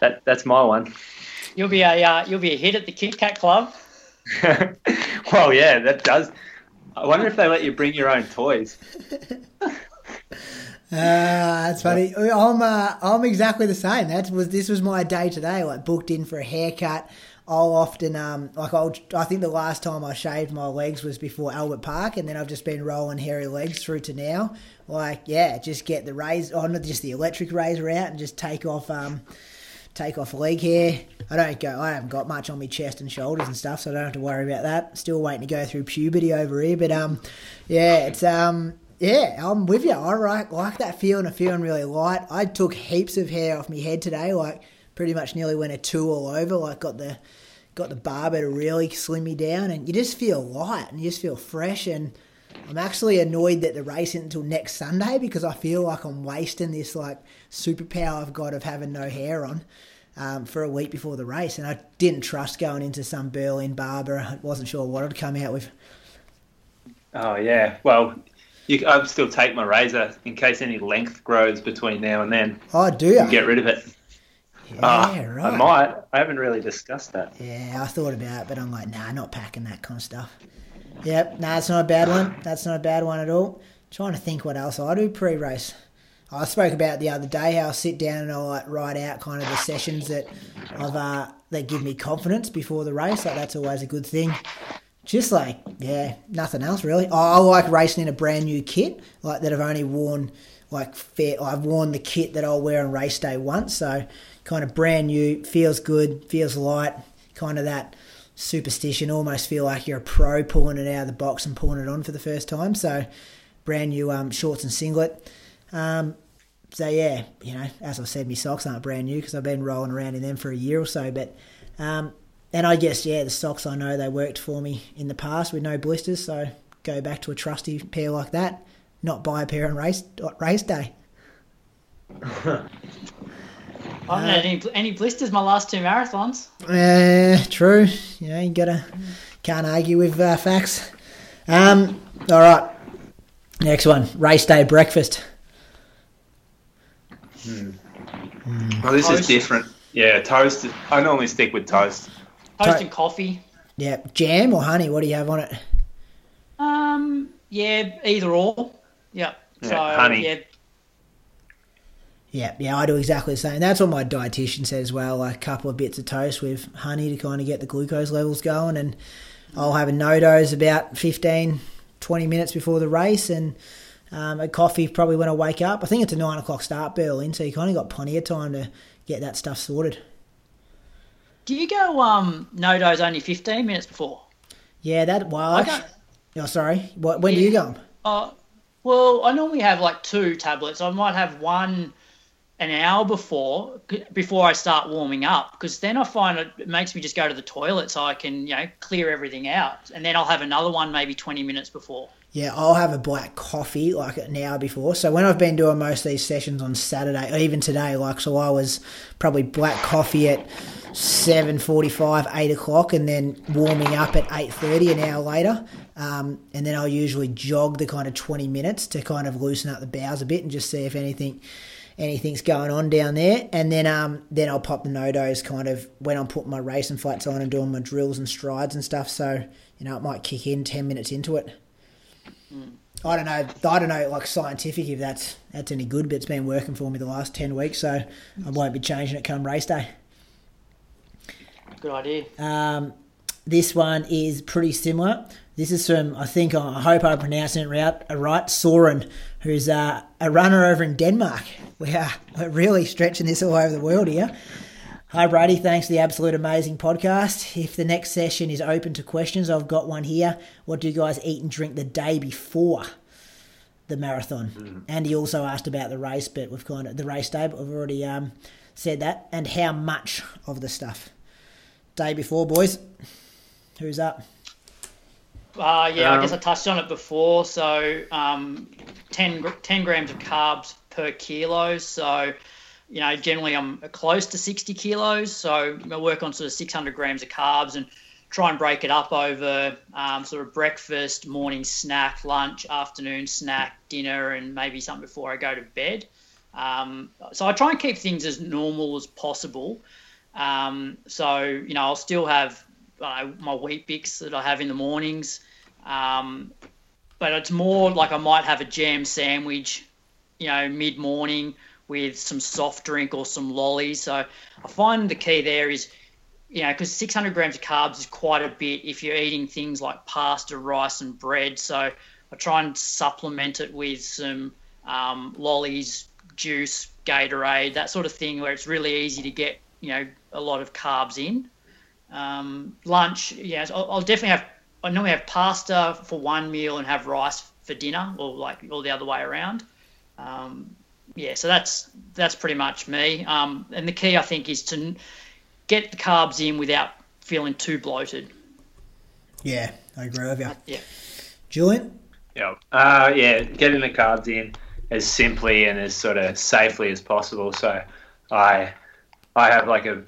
that that's my one. You'll be a uh, you'll be a hit at the Kit Kat Club. well, yeah, that does. I wonder if they let you bring your own toys. Uh, that's funny. I'm uh, I'm exactly the same. That was this was my day today. Like booked in for a haircut. I'll often um like I'll I think the last time I shaved my legs was before Albert Park, and then I've just been rolling hairy legs through to now. Like yeah, just get the razor, oh not just the electric razor out, and just take off um take off leg hair. I don't go. I haven't got much on my chest and shoulders and stuff, so I don't have to worry about that. Still waiting to go through puberty over here, but um yeah, it's um yeah, I'm with you. I like, like that feeling of feeling really light. I took heaps of hair off my head today, like pretty much nearly went a two all over. Like got the got the barber to really slim me down, and you just feel light and you just feel fresh. And I'm actually annoyed that the race isn't until next Sunday because I feel like I'm wasting this like superpower I've got of having no hair on. Um, for a week before the race, and I didn't trust going into some Berlin barber. I wasn't sure what I'd come out with. Oh yeah, well, you, I'd still take my razor in case any length grows between now and then. Oh, do you? Get rid of it. Yeah, uh, right. I might. I haven't really discussed that. Yeah, I thought about it, but I'm like, nah, not packing that kind of stuff. Yep, nah, it's not a bad one. That's not a bad one at all. trying to think what else I do pre-race. I spoke about the other day how I sit down and I like write out kind of the sessions that I've uh, that give me confidence before the race. Like that's always a good thing just like yeah, nothing else really. I, I like racing in a brand new kit, like that I've only worn like fair. I've worn the kit that I'll wear on race day once, so kind of brand new, feels good, feels light, kind of that superstition. Almost feel like you're a pro pulling it out of the box and pulling it on for the first time. So brand new um, shorts and singlet. Um, so yeah, you know, as I said, my socks aren't brand new because I've been rolling around in them for a year or so. But um, and I guess yeah, the socks I know they worked for me in the past with no blisters, so go back to a trusty pair like that. Not buy a pair on race race day. I haven't had any, any blisters my last two marathons. Yeah, uh, true. You know, you gotta can't argue with uh, facts. Um, all right, next one, race day breakfast. Hmm. Well, this toast. is different. Yeah, toast. I normally stick with toast. Toast and coffee. Yeah, jam or honey? What do you have on it? Um, yeah, either or. Yeah. yeah so honey. yeah. Yeah, yeah, I do exactly the same. That's what my dietitian says as well. Like a couple of bits of toast with honey to kind of get the glucose levels going, and I'll have a NoDoz about 15, 20 minutes before the race, and um, a coffee probably when I wake up. I think it's a nine o'clock start, Berlin, so you kind of got plenty of time to get that stuff sorted. Do you go um NoDoz only fifteen minutes before? Yeah, that well. I don't, oh, sorry. What? When yeah. do you go? Uh, well, I normally have like two tablets. I might have one an hour before before I start warming up because then I find it, makes me just go to the toilet so I can you know clear everything out, and then I'll have another one maybe twenty minutes before. Yeah, I'll have a black coffee like an hour before. So when I've been doing most of these sessions on Saturday, or even today, like so, I was probably black coffee at seven forty-five, eight o'clock, and then warming up at eight thirty an hour later. Um, and then I'll usually jog the kind of twenty minutes to kind of loosen up the bowels a bit and just see if anything anything's going on down there. And then um, then I'll pop the NoDoz kind of when I'm putting my racing flats on and doing my drills and strides and stuff. So you know it might kick in ten minutes into it. Mm. I don't know. I don't know, like scientific, if that's that's any good. But it's been working for me the last ten weeks, so I won't be changing it come race day. Good idea. Um, this one is pretty similar. This is from, I think, I hope I'm pronouncing it right, right Soren, who's uh, a runner over in Denmark. We are really stretching this all over the world here. Hi, Brady. Thanks for the absolute amazing podcast. If the next session is open to questions, I've got one here. What do you guys eat and drink the day before the marathon? Mm. And he also asked about the race, but we've kind of the race day, but we've already um, said that. And how much of the stuff? Day before, boys. Who's up? Uh, yeah, um, I guess I touched on it before. So, um, 10, 10 grams of carbs per kilo. So, you know, generally I'm close to 60 kilos. So, I work on sort of 600 grams of carbs and try and break it up over um, sort of breakfast, morning snack, lunch, afternoon snack, dinner, and maybe something before I go to bed. Um, so, I try and keep things as normal as possible. Um, so, you know, I'll still have uh, my Weet-Bix that I have in the mornings. Um, but it's more like I might have a jam sandwich, you know, mid morning with some soft drink or some lollies. So I find the key there is, you know, because 600 grams of carbs is quite a bit if you're eating things like pasta, rice, and bread. So I try and supplement it with some um, lollies, juice, Gatorade, that sort of thing, where it's really easy to get, you know, a lot of carbs in. Um, lunch, yeah, I'll, I'll, definitely have. I normally have pasta for one meal and have rice for dinner, or like all the other way around. Um, yeah, so that's that's pretty much me. Um, and the key, I think, is to get the carbs in without feeling too bloated. Yeah, I agree with you. Uh, yeah, Julian. Yeah, uh, yeah, getting the carbs in as simply and as sort of safely as possible. So I I have like a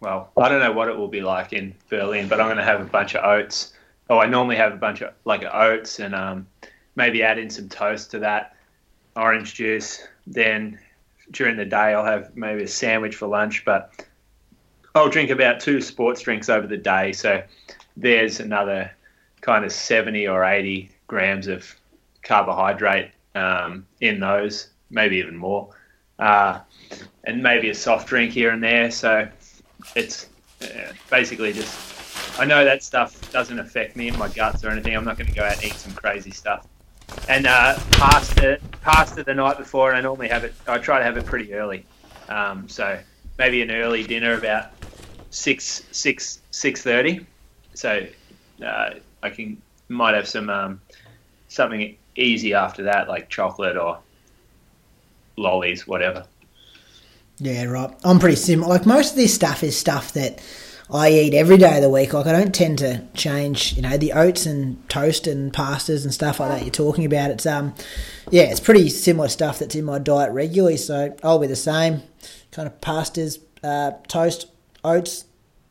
well, I don't know what it will be like in Berlin, but I'm going to have a bunch of oats. Oh, I normally have a bunch of like oats and um, maybe add in some toast to that, orange juice. Then during the day, I'll have maybe a sandwich for lunch, but I'll drink about two sports drinks over the day. So there's another kind of 70 or 80 grams of carbohydrate um, in those, maybe even more. Uh, and maybe a soft drink here and there. So it's uh, basically just I know that stuff doesn't affect me in my guts or anything. I'm not going to go out and eat some crazy stuff. And uh, pasta, pasta the night before, and I normally have it. I try to have it pretty early, um, so maybe an early dinner about six six six thirty. So uh, I can might have some um, something easy after that, like chocolate or lollies, whatever. Yeah, right. I'm pretty similar. Like most of this stuff is stuff that I eat every day of the week. Like I don't tend to change, you know, the oats and toast and pastas and stuff like that you're talking about. It's um, yeah, it's pretty similar stuff that's in my diet regularly. So I'll be the same, kind of pastas, uh, toast, oats.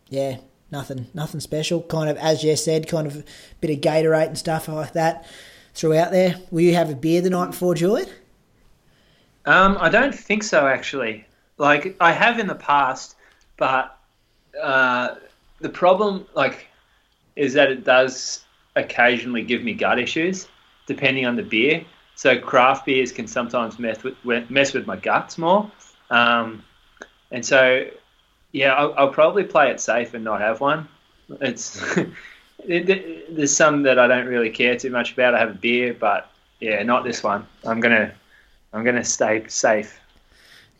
Yeah, nothing, nothing special. Kind of as Jess said, kind of a bit of Gatorade and stuff like that throughout there. Will you have a beer the night before, Julian? Um, I don't think so actually. Like I have in the past, but uh, the problem, like, is that it does occasionally give me gut issues, depending on the beer. So craft beers can sometimes mess with mess with my guts more, um, and so yeah, I'll, I'll, probably play it safe and not have one. It's it, there's some that I don't really care too much about. I have a beer, but yeah, not this one. I'm gonna I'm gonna stay safe.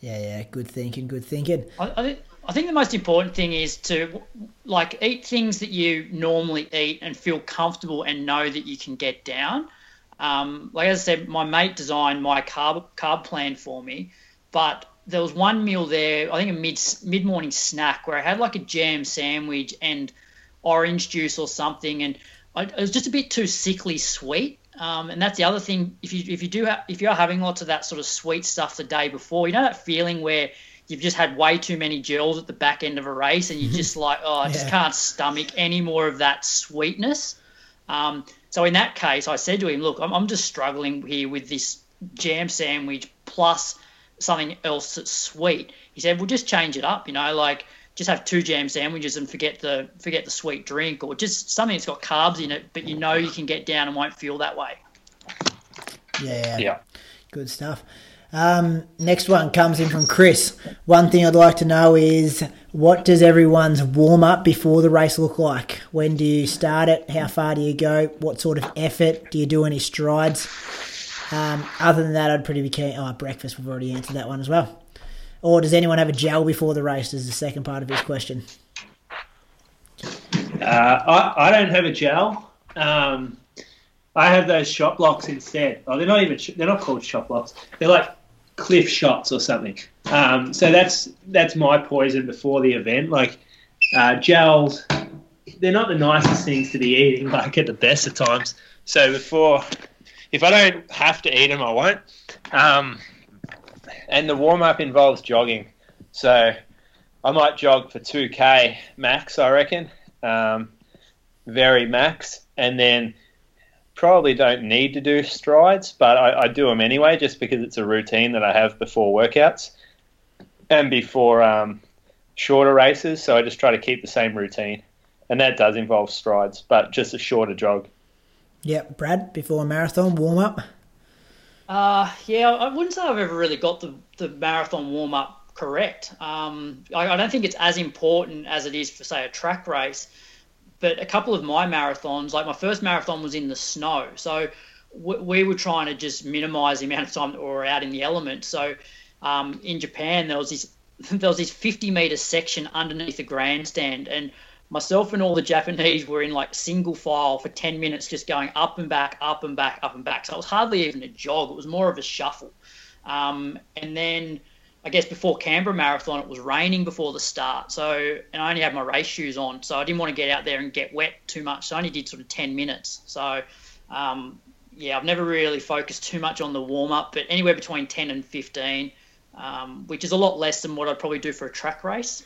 Yeah, yeah, good thinking, good thinking. I, I, think, I think the most important thing is to like eat things that you normally eat and feel comfortable and know that you can get down. Um, like I said, my mate designed my carb carb plan for me, but there was one meal there, I think a mid mid morning snack where I had like a jam sandwich and orange juice or something, and I, it was just a bit too sickly sweet. Um, and that's the other thing. If you if you do ha- if you're having lots of that sort of sweet stuff the day before, you know that feeling where you've just had way too many gels at the back end of a race, and you're mm-hmm. just like, oh, I yeah. just can't stomach any more of that sweetness. Um, so in that case, I said to him, look, I'm, I'm just struggling here with this jam sandwich plus something else that's sweet. He said, well, just change it up, you know, like just have two jam sandwiches and forget the forget the sweet drink, or just something that's got carbs in it, but you know you can get down and won't feel that way. Yeah, yeah, good stuff. Um, next one comes in from Chris. One thing I'd like to know is what does everyone's warm up before the race look like? When do you start it? How far do you go? What sort of effort? Do you do any strides? Um, other than that, I'd pretty be keen. Oh, breakfast, we've already answered that one as well. Or does anyone have a gel before the race? Is the second part of his question. Uh, I, I don't have a gel. Um, I have those Shot Bloks instead. Oh, they're not even they're not called Shot Bloks. They're like Clif shots or something. Um, so that's that's my poison before the event. Like uh, gels, they're not the nicest things to be eating. Like at the best of times. So before, if I don't have to eat them, I won't. Um, and the warm up involves jogging. So I might jog for 2k max, I reckon. Um, very max. And then probably don't need to do strides, but I, I, do them anyway just because it's a routine that I have before workouts and before um, shorter races. So I just try to keep the same routine. And that does involve strides, but just a shorter jog. Yep, Brad, before a marathon warm up. Uh, yeah, I wouldn't say I've ever really got the, the marathon warm up correct. Um, I, I, don't think it's as important as it is for, say, a track race. But a couple of my marathons, like my first marathon was in the snow. So we, we were trying to just minimize the amount of time that we were out in the element. So um, in Japan, there was this there was this 50 meter section underneath the grandstand, and myself and all the Japanese were in like single file for 10 minutes, just going up and back, up and back, up and back. So it was hardly even a jog; it was more of a shuffle. Um, and then I guess before Canberra Marathon, it was raining before the start. So, and I only had my race shoes on, so I didn't want to get out there and get wet too much. So I only did sort of 10 minutes. So, um, yeah, I've never really focused too much on the warm up, but anywhere between 10 and 15, um, which is a lot less than what I'd probably do for a track race.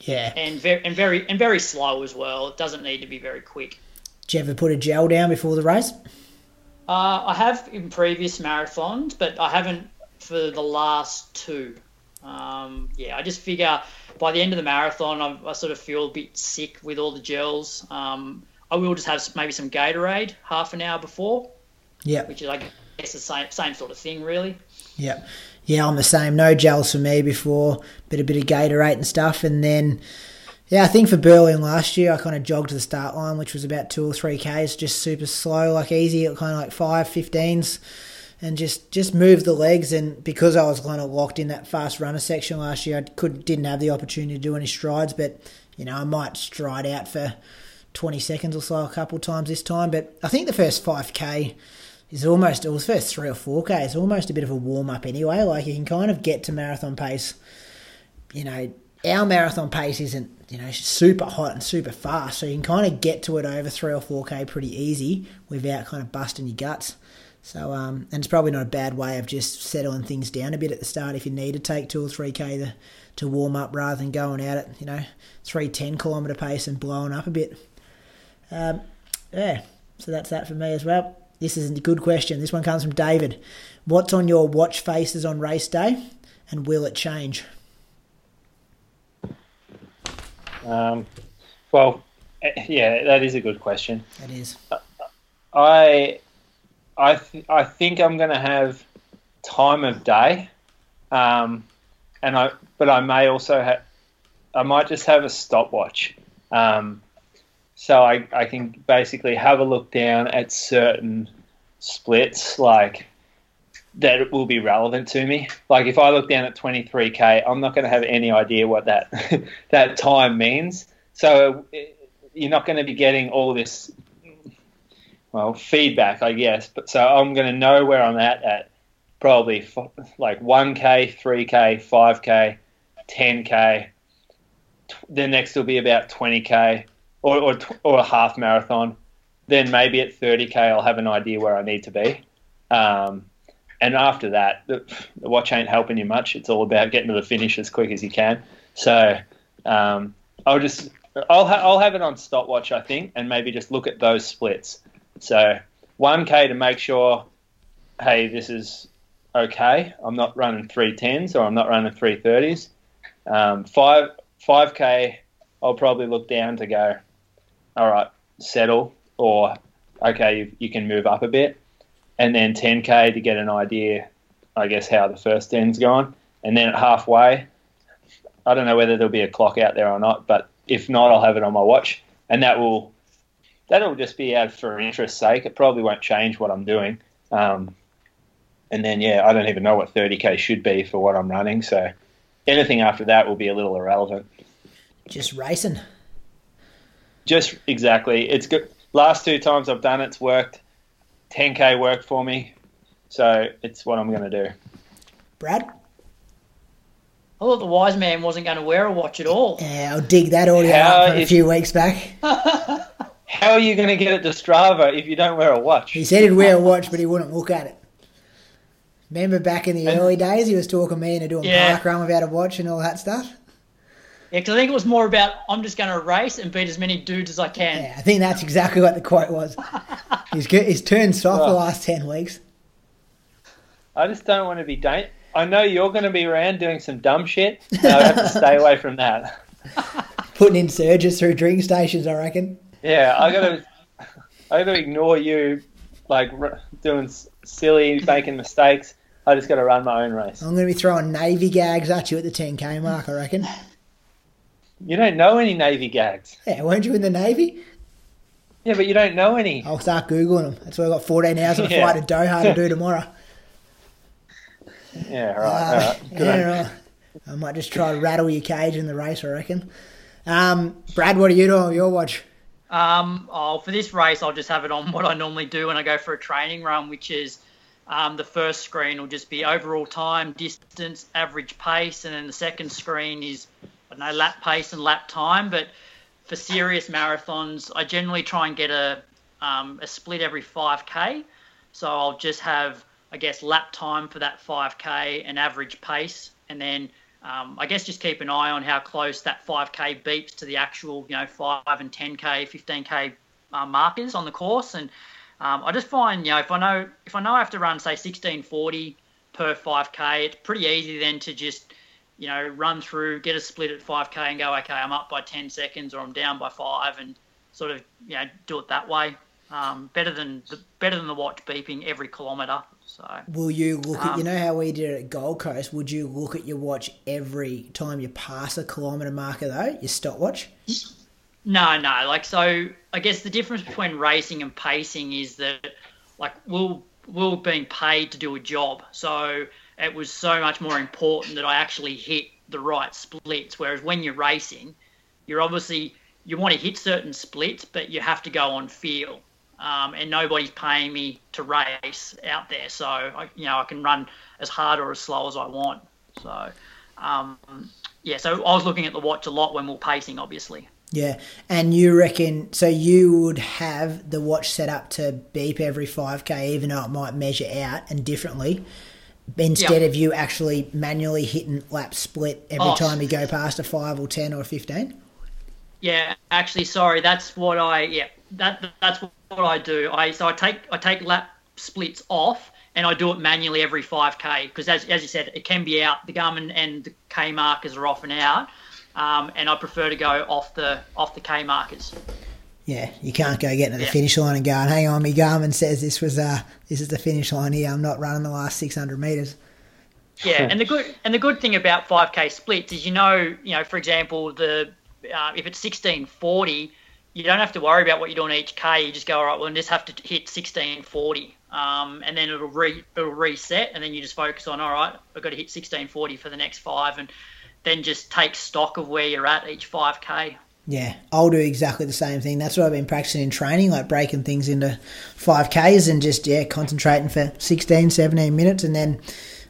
Yeah. And very and very and very slow as well. It doesn't need to be very quick. Did you ever put a gel down before the race? Uh, I have in previous marathons, but I haven't for the last two. Um, yeah, I just figure by the end of the marathon, I, I, sort of feel a bit sick with all the gels. Um, I will just have maybe some Gatorade half an hour before. Yeah. Which is, I guess, the same same sort of thing, really. Yeah yeah, I'm the same. No gels for me before, but a bit of Gatorade and stuff. And then, yeah, I think for Berlin last year, I kind of jogged to the start line, which was about two or three Ks, just super slow, like easy, kind of like five, 15s, and just, just move the legs. And because I was kind of locked in that fast runner section last year, I could, didn't have the opportunity to do any strides, but, you know, I might stride out for 20 seconds or so a couple times this time. But I think the first 5K, is almost it was first three or four k. is almost a bit of a warm up anyway. Like you can kind of get to marathon pace. You know, our marathon pace isn't you know super hot and super fast, so you can kind of get to it over three or four k pretty easy without kind of busting your guts. So um, and it's probably not a bad way of just settling things down a bit at the start if you need to take two or three k to to warm up rather than going out at you know three ten kilometre pace and blowing up a bit. Um, yeah, so that's that for me as well. This is a good question. This one comes from David. What's on your watch faces on race day, and will it change? Um, well, eh, yeah, that is a good question. It is. I, I, th- I think I'm going to have time of day, um, and I, but I may also have, I might just have a stopwatch. Um, so I, I can basically have a look down at certain splits like that will be relevant to me. Like if I look down at 23k, I'm not going to have any idea what that that time means. So you're not going to be getting all this well feedback, I guess. But so I'm going to know where I'm at at probably like 1k, 3k, 5k, 10k. The next will be about 20k or, or, or a half marathon. Then maybe at 30k, I'll have an idea where I need to be. Um, and after that, the, the, watch ain't helping you much. It's all about getting to the finish as quick as you can. So um, I'll just I'll ha- I'll have it on stopwatch, I think, and maybe just look at those splits. So 1k to make sure, hey, this is okay. I'm not running 310s or I'm not running 330s. Um, five 5k, I'll probably look down to go all right, settle, or okay, you, you can move up a bit, and then 10k to get an idea, I guess, how the first end's gone, and then at halfway, I don't know whether there'll be a clock out there or not, but if not, I'll have it on my watch, and that will that'll just be out for interest's sake. It probably won't change what I'm doing. Um, and then yeah, I don't even know what 30k should be for what I'm running. So anything after that will be a little irrelevant. Just racing. Just exactly. It's good. Last two times I've done it, it's worked. 10k worked for me, so it's what I'm going to do. Brad? I thought the wise man wasn't going to wear a watch at all. Yeah, I'll dig that audio How up from a few weeks back. How are you going to get it to Strava if you don't wear a watch? He said he'd wear a watch, but he wouldn't look at it. Remember back in the early days, he was talking me into doing Yeah. park run without a watch and all that stuff? Yeah, because I think it was more about I'm just going to race and beat as many dudes as I can. Yeah, I think that's exactly what the quote was. he's, go- he's turned soft the last 10 weeks. I just don't want to be dang. I know you're going to be around doing some dumb shit. And I have to stay away from that. Putting in surges through drink stations, I reckon. Yeah, I got to. I got to ignore you, like r- doing s- silly, making mistakes. I just got to run my own race. I'm going to be throwing Navy gags at you at the 10k mark, I reckon. You don't know any Navy gags. Yeah, weren't you in the Navy? Yeah, but you don't know any. I'll start Googling them. That's why I've got 14 hours of a Yeah. flight to Doha to do tomorrow. Yeah, right. Uh, all right. Good yeah, right. I might just try to rattle your cage in the race, I reckon. Um, Brad, what are you doing with your watch? Um, oh, for this race, I'll just have it on what I normally do when I go for a training run, which is um, the first screen will just be overall time, distance, average pace, and then the second screen is I don't know lap pace and lap time. But for serious marathons, I generally try and get a um, a split every 5k. So I'll just have I guess lap time for that 5k and average pace, and then um, I guess just keep an eye on how close that 5k beeps to the actual, you know, 5 and 10k, 15k uh, markers on the course. And um, I just find, you know, if I know if I know I have to run say 1640 per 5k, it's pretty easy then to just, you know, run through, get a split at 5k, and go, okay, I'm up by 10 seconds or I'm down by five, and sort of, you know, do it that way. Um, better than the better than the watch beeping every kilometre. So. Will you look at, you Um, know how we did it at Gold Coast? Would you look at your watch every time you pass a kilometre marker, though? Your stopwatch? No, no. Like so, I guess the difference between racing and pacing is that, like, we'll we're being paid to do a job, so it was so much more important that I actually hit the right splits. Whereas when you're racing, you're obviously you want to hit certain splits, but you have to go on feel. Um, and nobody's paying me to race out there, so I, you know I can run as hard or as slow as I want. So, um, yeah. So I was looking at the watch a lot when we we're pacing, obviously. Yeah. And you reckon, so you would have the watch set up to beep every 5k, even though it might measure out and differently, instead Yeah. of you actually manually hitting lap split every Oh. time you go past a 5 or 10 or 15? Yeah, actually, sorry. That's what I yeah. That that's what I do. I so I take I take lap splits off and I do it manually every 5k because as as you said, it can be out. The Garmin and the K markers are often out, um, and I prefer to go off the off the K markers. Yeah, you can't go getting to the Yeah. finish line and going, hang on, me Garmin says this was uh this is the finish line here. I'm not running the last 600 metres. Yeah, and the good and the good thing about 5k splits is you know you know for example the uh, if it's 1640, you don't have to worry about what you do on each k. You just go all right. Well, I just have to hit 1640, um, and then it'll re it'll reset, and then you just focus on all right. I've got to hit 1640 for the next five, and then just take stock of where you're at each 5k. Yeah, I'll do exactly the same thing. That's what I've been practicing in training, like breaking things into 5Ks and just, yeah, concentrating for 16, 17 minutes. And then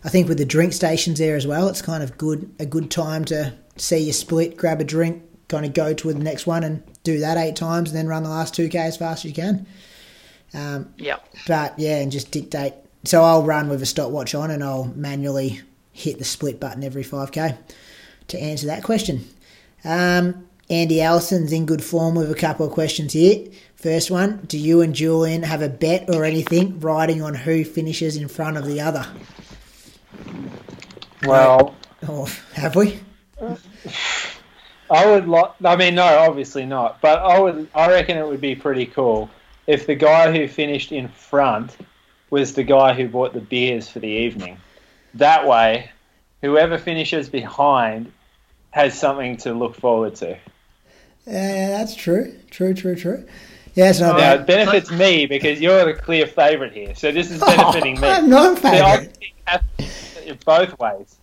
I think with the drink stations there as well, it's kind of good a good time to see your split, grab a drink, kind of go to the next one and do that eight times and then run the last 2K as fast as you can. Um, Yeah. but yeah, and just dictate. So I'll run with a stopwatch on and I'll manually hit the split button every 5k to answer that question. Um, Andy Allison's in good form with a couple of questions here. First one Do you and Julian have a bet or anything riding on who finishes in front of the other? Well, Or have we? I would like. I mean, no, obviously not. But I would. I reckon it would be pretty cool if the guy who finished in front was the guy who bought the beers for the evening. That way, whoever finishes behind has something to look forward to. Yeah, that's true. True, true, true. Yeah, it's not Now, bad. it benefits me because you're the clear favourite here. So this is oh, benefiting me. I'm not favourite. both ways.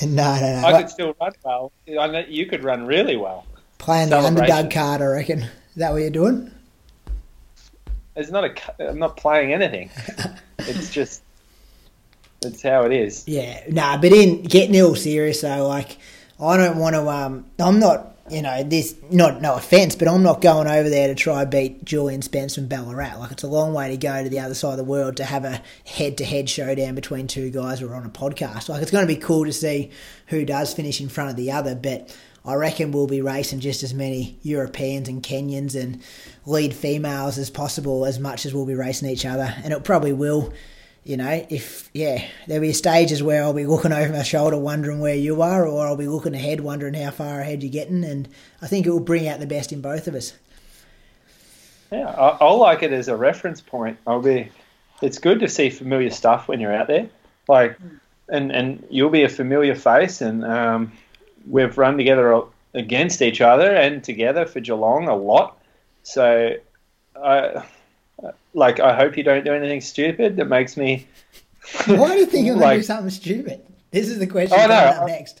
No, no, no. I could still run well. I know you could run really well. Playing the underdog card, I reckon. Is that what you're doing? It's not a. I'm not playing anything. It's just. It's how it is. Yeah, nah, but in getting all serious though, like I don't want to. Um, I'm not, you know, this not no offense, but I'm not going over there to try beat Julian Spence from Ballarat. Like it's a long way to go to the other side of the world to have a head-to-head showdown between two guys who are on a podcast. Like it's going to be cool to see who does finish in front of the other, but. I reckon we'll be racing just as many Europeans and Kenyans and lead females as possible, as much as we'll be racing each other. And it probably will you know, if yeah, there'll be stages where I'll be looking over my shoulder wondering where you are, or I'll be looking ahead wondering how far ahead you're getting, and I think it will bring out the best in both of us. Yeah, I, I'll like it as a reference point. I'll be. It's good to see familiar stuff when you're out there, like, and and you'll be a familiar face, and um, we've run together against each other and together for Geelong a lot. So, I like. I hope you don't do anything stupid that makes me. Why do you think I'm going to do something stupid? This is the question Oh, no, up I- next.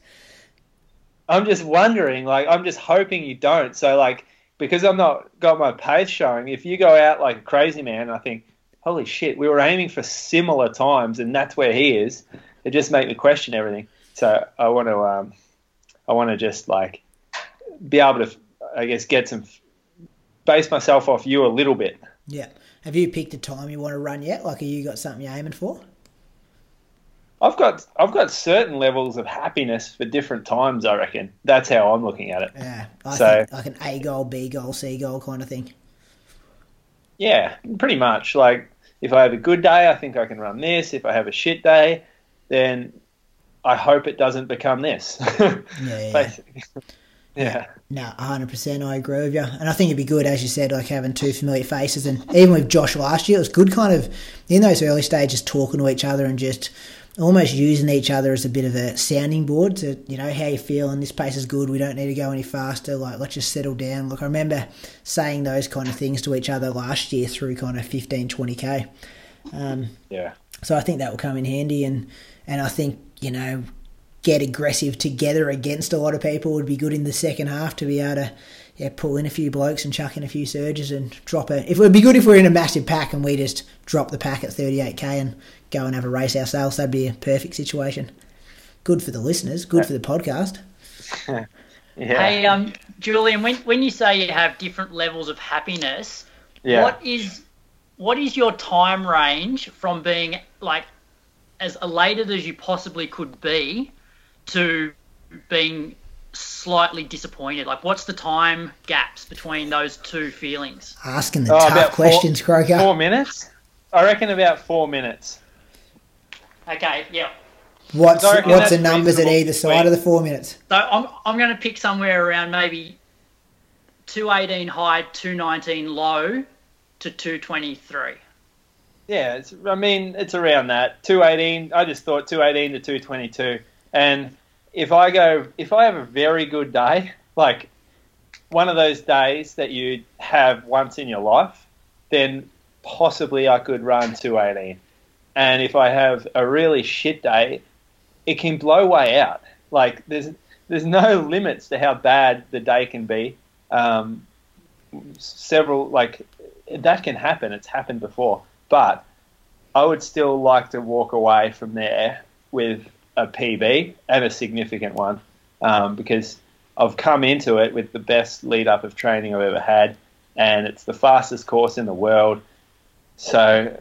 I'm just wondering, like, I'm just hoping you don't. So, like, because I'm not got my pace showing, if you go out like a crazy man, I think, holy shit, we were aiming for similar times, and that's where he is. It just make me question everything. So, I want to, um, I want to just like be able to, I guess, get some base myself off you a little bit. Yeah. Have you picked a time you want to run yet? Like, have you got something you're aiming for? I've got, I've got certain levels of happiness for different times. I reckon that's how I'm looking at it. Yeah, I So- like an A goal, B goal, C goal kind of thing. Yeah, pretty much. Like if I have a good day, I think I can run this. If I have a shit day, then I hope it doesn't become this. Yeah, yeah. Yeah. No, hundred percent. I agree with you, and I think it'd be good, as you said, like having two familiar faces, and even with Josh last year, it was good, kind of in those early stages, talking to each other and just almost using each other as a bit of a sounding board to, you know, how you feel, and this pace is good. We don't need to go any faster. Like, let's just settle down. Look, I remember saying those kind of things to each other last year through kind of 15, 20 k. Um, Yeah. so I think that will come in handy, and and I think you know get aggressive together against a lot of people would be good in the second half to be able to yeah pull in a few blokes and chuck in a few surges and drop it. If it would be good if we're in a massive pack and we just drop the pack at 38k and go and have a race ourselves. That'd be a perfect situation. Good for the listeners. Good for the podcast. Yeah. Hey, um, Julian, when when you say you have different levels of happiness, yeah. what is what is your time range from being like as elated as you possibly could be to being slightly disappointed? Like, what's the time gaps between those two feelings? Asking the Oh, tough about four- questions, Croker. Four minutes? I reckon about four minutes. Okay, yeah. What's what's the numbers at either side of the four minutes? So I'm I'm going to pick somewhere around maybe 218 high, 219 low to 223. Yeah, it's, I mean, it's around that. 218, I just thought 218 to 222. And if I go, if I have a very good day, like one of those days that you have once in your life, then possibly I could run 218. And if I have a really shit day, it can blow way out. Like there's there's no limits to how bad the day can be. Um, several like that can happen. It's happened before, but I would still like to walk away from there with a PB and a significant one um, because I've come into it with the best lead up of training I've ever had, and it's the fastest course in the world. So,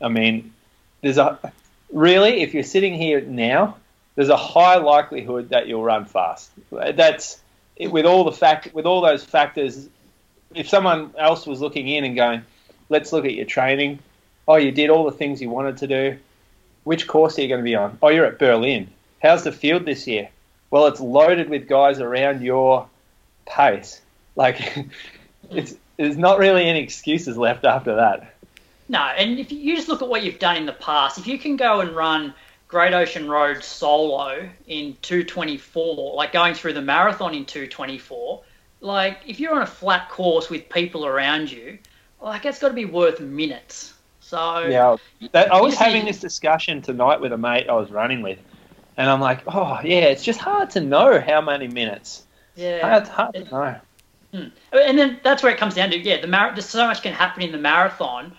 I mean, there's a really if you're sitting here now, there's a high likelihood that you'll run fast. That's with all the fact with all those factors. If someone else was looking in and going, "Let's look at your training," oh, you did all the things you wanted to do. Which course are you going to be on? Oh, you're at Berlin. How's the field this year? Well, it's loaded with guys around your pace. Like, it's there's not really any excuses left after that. No, and if you just look at what you've done in the past, if you can go and run Great Ocean Road solo in 224, like going through the marathon in 224, like if you're on a flat course with people around you, like it's got to be worth minutes. So Yeah, that, I was having this discussion tonight with a mate I was running with, and I'm like, oh yeah, it's just hard to know how many minutes. yeah. Hard, hard to know. Hmm. And then that's where it comes down to yeah, the mar- there's so much can happen in the marathon,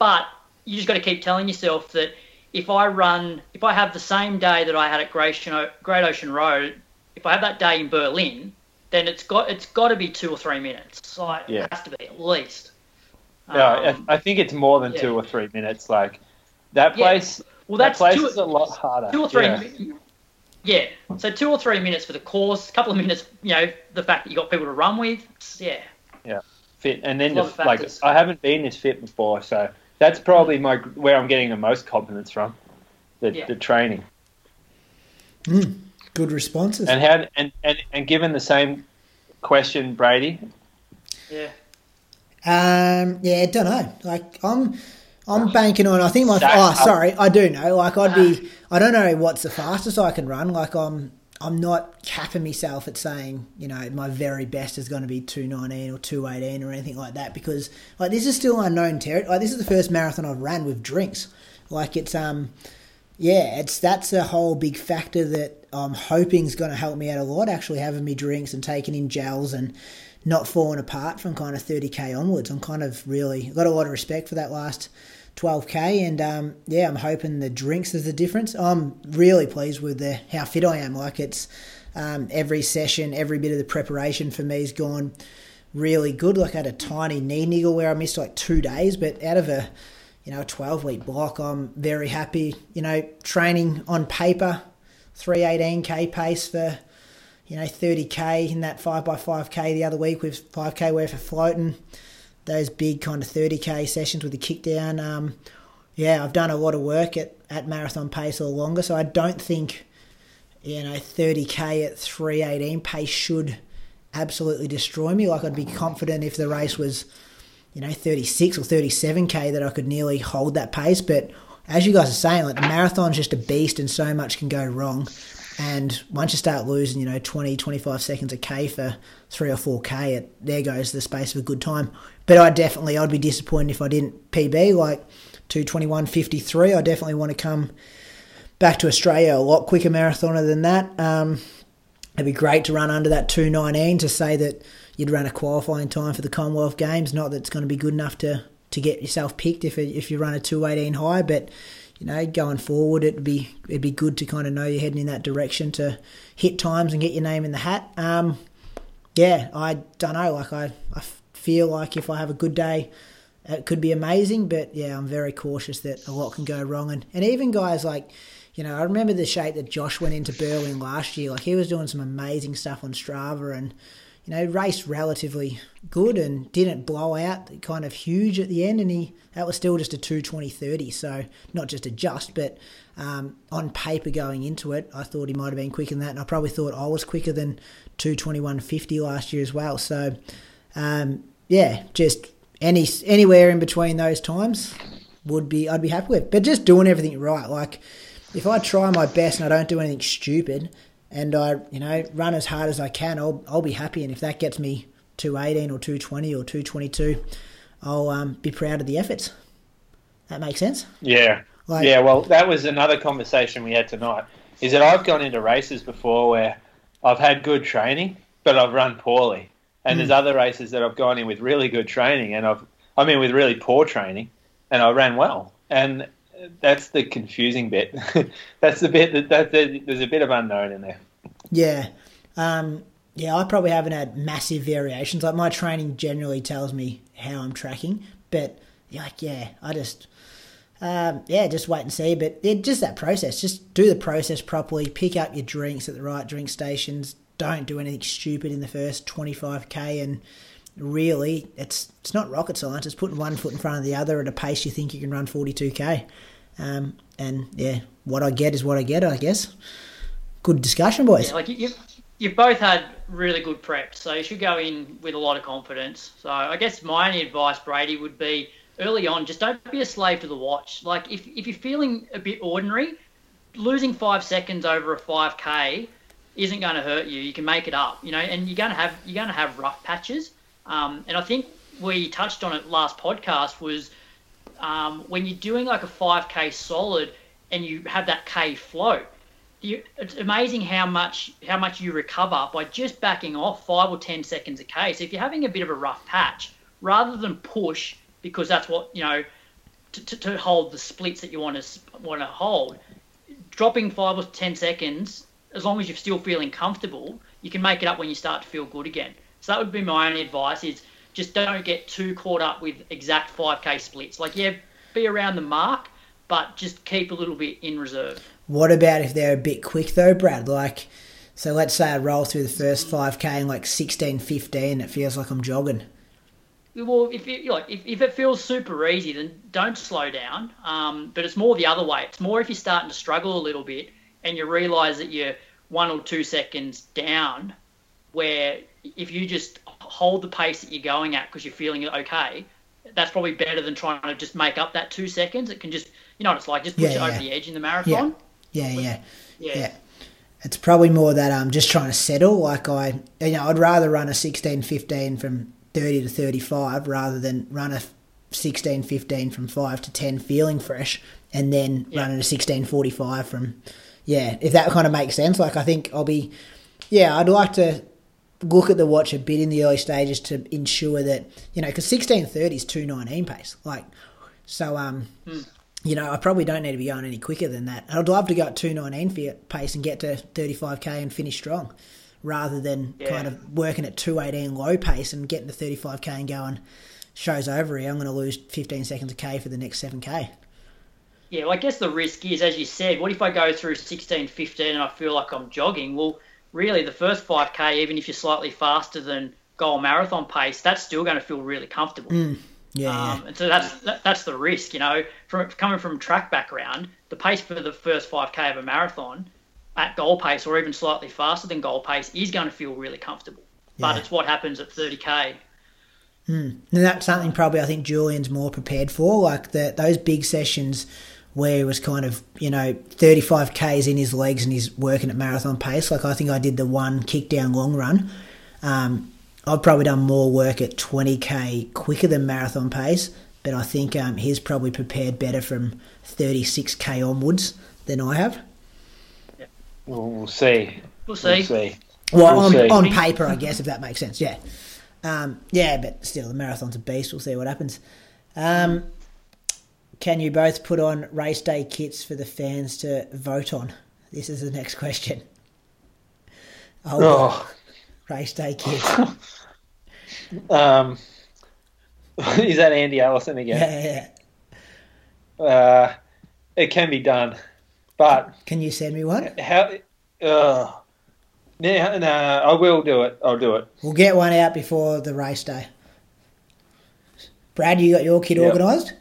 but you just got to keep telling yourself that if I run, if I have the same day that I had at Great Ocean, Great Ocean Road, if I have that day in Berlin, then it's got it's got to be two or three minutes. Like Yeah. it has to be at least. Yeah, Um, I I think it's more than yeah. two or three minutes. Like that Yeah. place, well, that that's place two, is a lot harder. two or three. Yeah. Yeah. So two or three minutes for the course, a couple of minutes, you know, the fact that you got people to run with. Yeah. Yeah. Fit, and then A the, like. I haven't been this fit before, so that's probably my where I'm getting the most confidence from, the Yeah. the training. Good responses. And how and, and and given the same question, Brady, Yeah. Um, yeah, I don't know. Like I'm, I'm banking on. I think my. Oh, sorry, I do know. Like I'd be. I don't know what's the fastest I can run. Like I'm. I'm not capping myself at saying, you know, my very best is going to be 219 or 218 or anything like that because, like, this is still unknown territory. Like, this is the first marathon I've ran with drinks. Like, it's, um, yeah, it's that's a whole big factor that I'm hoping is going to help me out a lot. Actually, having me drinks and taking in gels and not falling apart from kind of 30k onwards. I'm kind of really got a lot of respect for that last 12k, and um, yeah, I'm hoping the drinks is the difference. I'm really pleased with the how fit I am. Like it's um, every session, every bit of the preparation for me has gone really good. Like I had a tiny knee niggle where I missed like two days, but out of a you know a 12 week block, I'm very happy. You know, training on paper, 318k pace for you know 30k in that 5x5k the other week with 5k worth of floating. Those big kind of 30k sessions with the kick down um, yeah i've done a lot of work at, at marathon pace or longer so i don't think you know 30k at 318 pace should absolutely destroy me. Like i'd be confident if the race was you know 36 or 37k that i could nearly hold that pace. But as you guys are saying like the marathon's just a beast and so much can go wrong and once you start losing, you know, 20, 25 seconds a K for three or four K, it, there goes the space of a good time. But I definitely, I'd be disappointed if I didn't PB like 221.53. I definitely want to come back to Australia a lot quicker marathoner than that. Um, it'd be great to run under that 219 to say that you'd run a qualifying time for the Commonwealth Games. Not that it's going to be good enough to, to get yourself picked if, it, if you run a 218 high, but you know, going forward, it'd be it'd be good to kind of know you're heading in that direction to hit times and get your name in the hat. Um, yeah, I don't know. Like I, I feel like if I have a good day, it could be amazing. But yeah, I'm very cautious that a lot can go wrong. And and even guys like, you know, I remember the shape that Josh went into Berlin last year. Like he was doing some amazing stuff on Strava and. You know, raced relatively good and didn't blow out kind of huge at the end, and he that was still just a two twenty thirty. So not just a just, but um, on paper going into it, I thought he might have been quicker than that, and I probably thought I was quicker than two twenty one fifty last year as well. So um, yeah, just any anywhere in between those times would be I'd be happy with. But just doing everything right, like if I try my best and I don't do anything stupid, and I you know run as hard as I can, I'll I'll be happy. And if that gets me two eighteen or two twenty or two twenty two, I'll um, be proud of the efforts. That makes sense. yeah, Like, yeah. Well, that was another conversation we had tonight. Is that I've gone into races before where I've had good training, but I've run poorly, and there's other races that I've gone in with really good training, and I've I mean with really poor training, and I ran well, and that's the confusing bit. that's the bit that, that, that there's a bit of unknown in there. Yeah. Um, yeah, I probably haven't had massive variations. Like my training generally tells me how I'm tracking, but like yeah, I just um, yeah, just wait and see. But yeah, just that process. Just do the process properly. Pick up your drinks at the right drink stations. Don't do anything stupid in the first 25k. And really, it's it's not rocket science. It's putting one foot in front of the other at a pace you think you can run 42k. Um, and yeah, what I get is what I get. I guess. Good discussion, boys. Yeah, like you, you've, both had really good prep, so you should go in with a lot of confidence. So I guess my only advice, Brady, would be early on, just don't be a slave to the watch. Like if, if you're feeling a bit ordinary, losing five seconds over a 5k isn't going to hurt you. You can make it up, you know, and you're going to have you're going to have rough patches. Um, and I think we touched on it last podcast was um, when you're doing like a 5k solid and you have that k float. You, it's amazing how much how much you recover by just backing off five or ten seconds a k. So if you're having a bit of a rough patch, rather than push because that's what you know to, to, to hold the splits that you want to want to hold, dropping five or ten seconds, as long as you're still feeling comfortable, you can make it up when you start to feel good again. So that would be my only advice: is just don't get too caught up with exact 5k splits. Like yeah, be around the mark, but just keep a little bit in reserve. What about if they're a bit quick though, Brad? Like, so let's say I roll through the first 5k in like 16, 15, it feels like I'm jogging. Well, if it, like if, if it feels super easy, then don't slow down. Um, but it's more the other way. It's more if you're starting to struggle a little bit and you realise that you're one or two seconds down, where if you just hold the pace that you're going at because you're feeling okay, that's probably better than trying to just make up that two seconds. It can just, you know what it's like, just push yeah, it over the edge in the marathon. Yeah, yeah, yeah. yeah. yeah. It's probably more that I'm just trying to settle. Like I, you know, I'd rather run a 16, 15 from 30 to 35 rather than run a 16, 15 from 5 to 10 feeling fresh and then yeah. running a 16, 45 from, yeah, if that kind of makes sense. Like I think I'll be, yeah, I'd like to look at the watch a bit in the early stages to ensure that, you know, because 1630 is 219 pace. Like, so, um, mm you know, I probably don't need to be going any quicker than that. I'd love to go at 219 pace and get to 35k and finish strong rather than yeah. kind of working at 218 low pace and getting to 35k and going, show's over here, I'm going to lose 15 seconds a K for the next 7k. Yeah, well, I guess the risk is, as you said, what if I go through sixteen fifteen and I feel like I'm jogging? Well, really, the first 5k, even if you're slightly faster than goal marathon pace, that's still going to feel really comfortable. Mm. Yeah, um, yeah. And so that's that, that's the risk, you know. From coming from track background, the pace for the first 5k of a marathon at goal pace or even slightly faster than goal pace is going to feel really comfortable. But it's what happens at 30k. Mm. And that's something probably I think Julian's more prepared for, like the, those big sessions where he was kind of, you know, 35 Ks in his legs and he's working at marathon pace. Like I think I did the one kick down long run. Um, I've probably done more work at 20k quicker than marathon pace, but I think um, he's probably prepared better from 36k onwards than I have. Yeah. Well, we'll see. We'll see. We'll, see. well we'll on, see. on paper, I guess, if that makes sense. Yeah. Um, yeah, but still, the marathon's a beast. We'll see what happens. Um, can you both put on race day kits for the fans to vote on? This is the next question. oh. Race day kits. Um, is that Andy Allison again? Yeah, yeah. Uh, it can be done, but can you send me one? How? Uh, no, no, I will do it. I'll do it. We'll get one out before the race day. Brad, you got your kit yep. organised?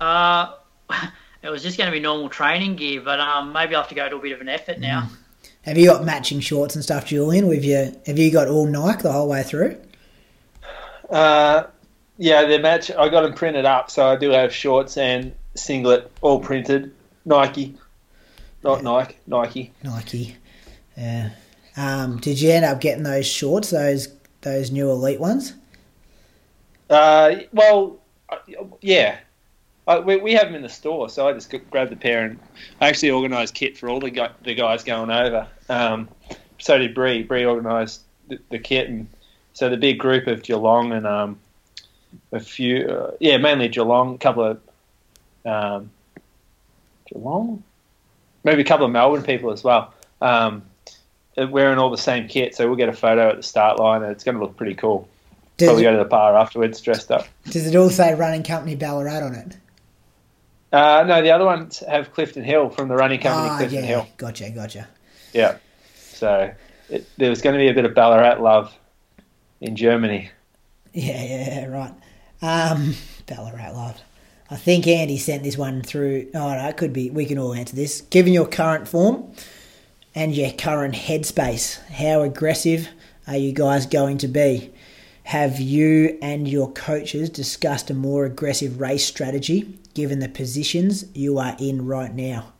Uh, it was just going to be normal training gear, but um, maybe I'll have to go to a bit of an effort now. Mm. Have you got matching shorts and stuff, Julian? With your, have you got all Nike the whole way through? Uh, yeah, the match. I got them printed up, so I do have shorts and singlet all printed. Nike, not yeah. Nike. Nike. Nike. Yeah. Um, did you end up getting those shorts? Those those new elite ones? Uh, well, yeah. I, we, we have them in the store, so I just grabbed a pair and I actually organised kit for all the the guys going over. Um, so did Bree. Bree organised the, the, kit and so the big group of Geelong and um, a few, uh, yeah, mainly Geelong, a couple of um, Geelong, maybe a couple of Melbourne people as well. Um, wearing all the same kit, so we'll get a photo at the start line, and it's going to look pretty cool. Does Probably it, go to the bar afterwards, dressed up. Does it all say Running Company Ballarat on it? Uh, no, the other ones have Clifton Hill from the running company oh, Clifton yeah. Hill. Gotcha, gotcha. Yeah. So it, there was going to be a bit of Ballarat love in Germany. Yeah, yeah, right. Um, Ballarat love. I think Andy sent this one through. Oh, no, it could be. We can all answer this. Given your current form and your current headspace, how aggressive are you guys going to be? Have you and your coaches discussed a more aggressive race strategy given the positions you are in right now?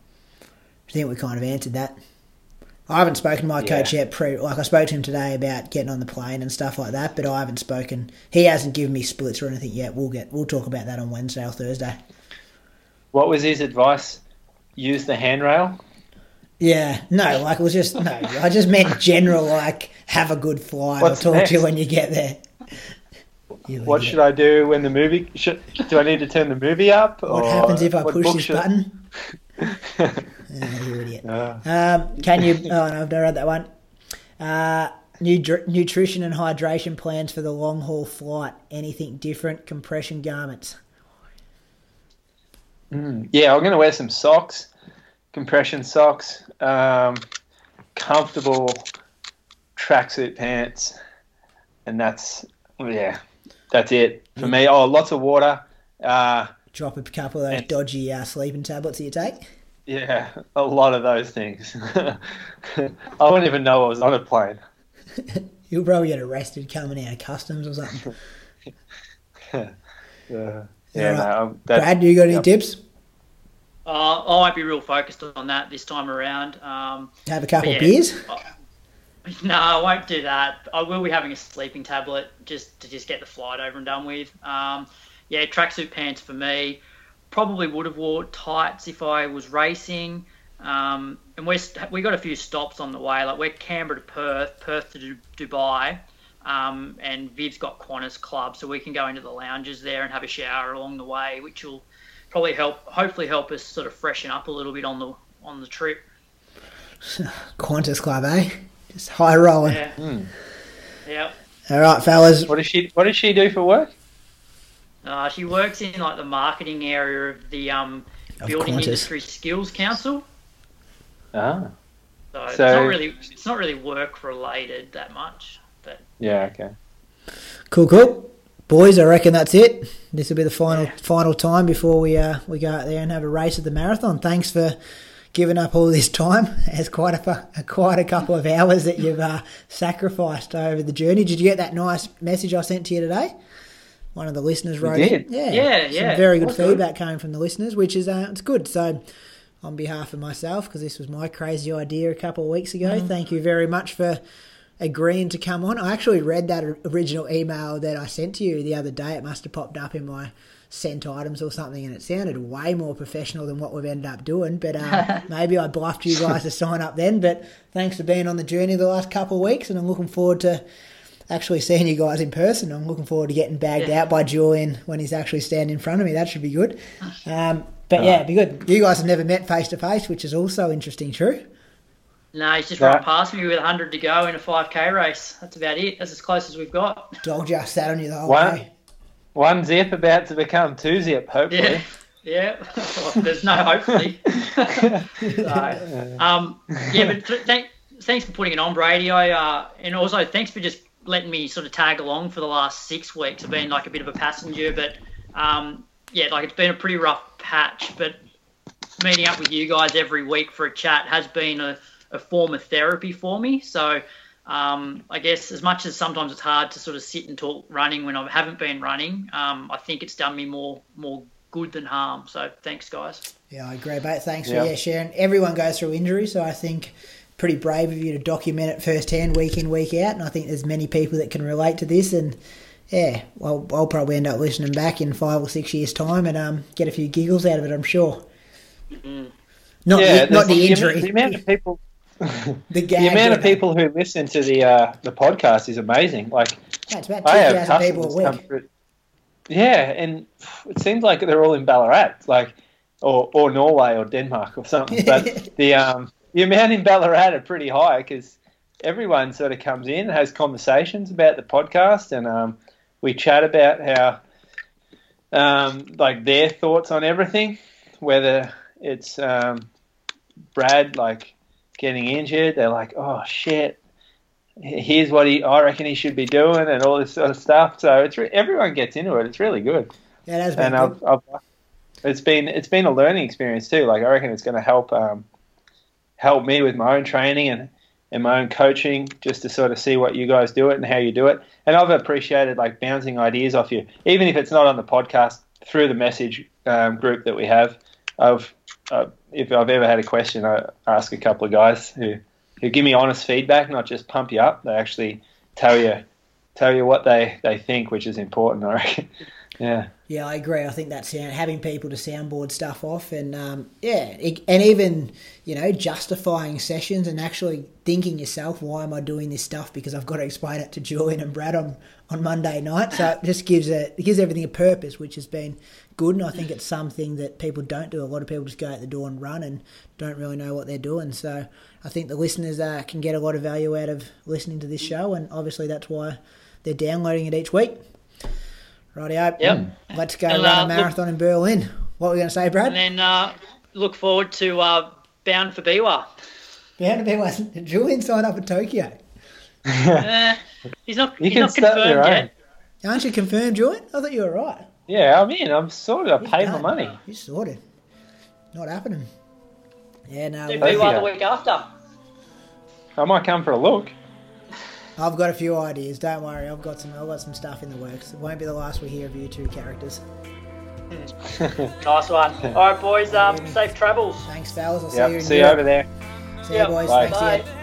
I think we kind of answered that. I haven't spoken to my Yeah. coach yet. Pre, like I spoke to him today about getting on the plane and stuff like that, but I haven't spoken. He hasn't given me splits or anything yet. We'll get we'll talk about that on Wednesday or Thursday. What was his advice? Use the handrail. Yeah, no, like it was just no. I just meant general, like have a good flight. What's I'll talk to you when you get there. You What idiot. should I do when the movie? Should, do I need to turn the movie up? What happens if I push this should- button? Yeah, you idiot. Uh, Um, can you? Oh no, I've never read that one. Uh, new nutrition and hydration plans for the long haul flight. Anything different? Compression garments. yeah, I'm going to wear some socks, compression socks, um, comfortable tracksuit pants, and that's yeah, that's it for me. Oh, lots of water. Uh, Drop a couple of those And- dodgy uh, sleeping tablets that you take. yeah, a lot of those things. I wouldn't even know I was on a plane. You'll probably get arrested coming out of customs or something. Uh, yeah, Alright. no, um, that's, Brad, you got any yep. tips? Uh, I won't be real focused on that this time around. Um, Have a couple Yeah. of beers. no, I won't do that. I will be having a sleeping tablet just to just get the flight over and done with. Um, yeah, tracksuit pants for me. Probably would have wore tights if I was racing. Um, and we're, we got a few stops on the way. Like we're Canberra to Perth, Perth to Du- Dubai, um, and Viv's got Qantas Club, so we can go into the lounges there and have a shower along the way, which will probably help, hopefully help us sort of freshen up a little bit on the on the trip. Qantas Club, eh? Just high rolling. Yeah. Hmm. Yep. All right, fellas. What does she What does she do for work? Uh, she works in like the marketing area of the um, Of Building Qantas. Industry Skills Council. Ah, So, it's not really it's not really work related that much. But yeah, okay. Cool, cool. Boys, I reckon that's it. This will be the final final time before we uh, we go out there and have a race at the marathon. Thanks for giving up all this time. It's quite a quite a couple of hours that you've uh, sacrificed over the journey. Did you get that nice message I sent to you today? One of the listeners wrote it. Yeah, Yeah, yeah. very good good. feedback coming from the listeners, which is uh, it's good. So. On behalf of myself, because this was my crazy idea a couple of weeks ago, Mm-hmm. thank you very much for agreeing to come on. I actually read that original email that I sent to you the other day. It must have popped up in my sent items or something, and it sounded way more professional than what we've ended up doing. But um, maybe I bluffed you guys to sign up then. But thanks for being on the journey the last couple of weeks, and I'm looking forward to actually seeing you guys in person. I'm looking forward to getting bagged Yeah. out by Julian when he's actually standing in front of me. That should be good. Um, but yeah, it'd be good. You guys have never met face to face, which is also interesting. True. no, he's just Right. run past me with 100 to go in a 5k race. That's about it. That's as close as we've got. Dog just sat on you the whole What? way. One zip about to become two zip, hopefully. Yeah, yeah. Well, there's no hopefully. so, um, yeah, but th- thank, thanks for putting it on, Brady. I uh, and also thanks for just letting me sort of tag along for the last six weeks. I've been like a bit of a passenger, but um, yeah, like it's been a pretty rough patch. But meeting up with you guys every week for a chat has been a, a form of therapy for me. So. Um, I guess as much as sometimes it's hard to sort of sit and talk running when I haven't been running, um, I think it's done me more more good than harm. So thanks, guys. Yeah, I agree, mate. Thanks Yeah. for yeah, sharing. Everyone goes through injury, so I think pretty brave of you to document it firsthand, week in, week out. And I think there's many people that can relate to this. And yeah, well, I'll probably end up listening back in five or six years' time and um, get a few giggles out of it. I'm sure. Not yeah, the, not the there's- injury, The amount of people, the the amount of people who listen to the uh, the podcast is amazing. Like Yeah, it's about two I have thousand people a week. through. Yeah, and it seems like they're all in Ballarat, like or or Norway or Denmark or something. But the um the amount in Ballarat are pretty high because everyone sort of comes in, has conversations about the podcast, and um, we chat about how um, like their thoughts on everything, whether it's um, Brad like getting injured, they're like, oh shit, here's what he I reckon he should be doing, and all this sort of stuff. So it's re- everyone gets into it. It's really good, Yeah, it has been and. I've, I've it's been it's been a learning experience too. Like I reckon it's going to help um, help me with my own training and and my own coaching, just to sort of see what you guys do it and how you do it. And I've appreciated like bouncing ideas off you, even if it's not on the podcast through the message um, group that we have. I've uh, if I've ever had a question, I ask a couple of guys who who give me honest feedback, not just pump you up. They actually tell you tell you what they, they think, which is important, I reckon. yeah. Yeah, I agree. I think that's sound, having people to soundboard stuff off, and um, yeah, it, and even you know justifying sessions and actually thinking yourself, why am I doing this stuff? Because I've got to explain it to Julian and Brad on, on Monday night. So it just gives it gives everything a purpose, which has been good. And I think it's something that people don't do. A lot of people just go out the door and run and don't really know what they're doing. So I think the listeners uh, can get a lot of value out of listening to this show, and obviously that's why they're downloading it each week. Rightio. Yep. Let's go and, run uh, a marathon look, in Berlin. What were we going to say, Brad? And then uh, look forward to uh, Bound for Biwa. Bound for Biwa. Julian signed up for Tokyo. uh, he's not, You he's not confirmed yet. Aren't you confirmed, Julian? I thought you were right. Yeah, I'm in. I'm sorted. I paid my money. You sorted. Not happening. Yeah, no. Do Biwa the week after. I might come for a look. I've got a few ideas. Don't worry, I've got some. I've got some stuff in the works. It won't be the last we hear of you two characters. nice one. All right, boys. Um, safe travels. Thanks, fellas. I'll yep, see you. see you over there. See yep. you, boys. Bye. Thanks, Bye.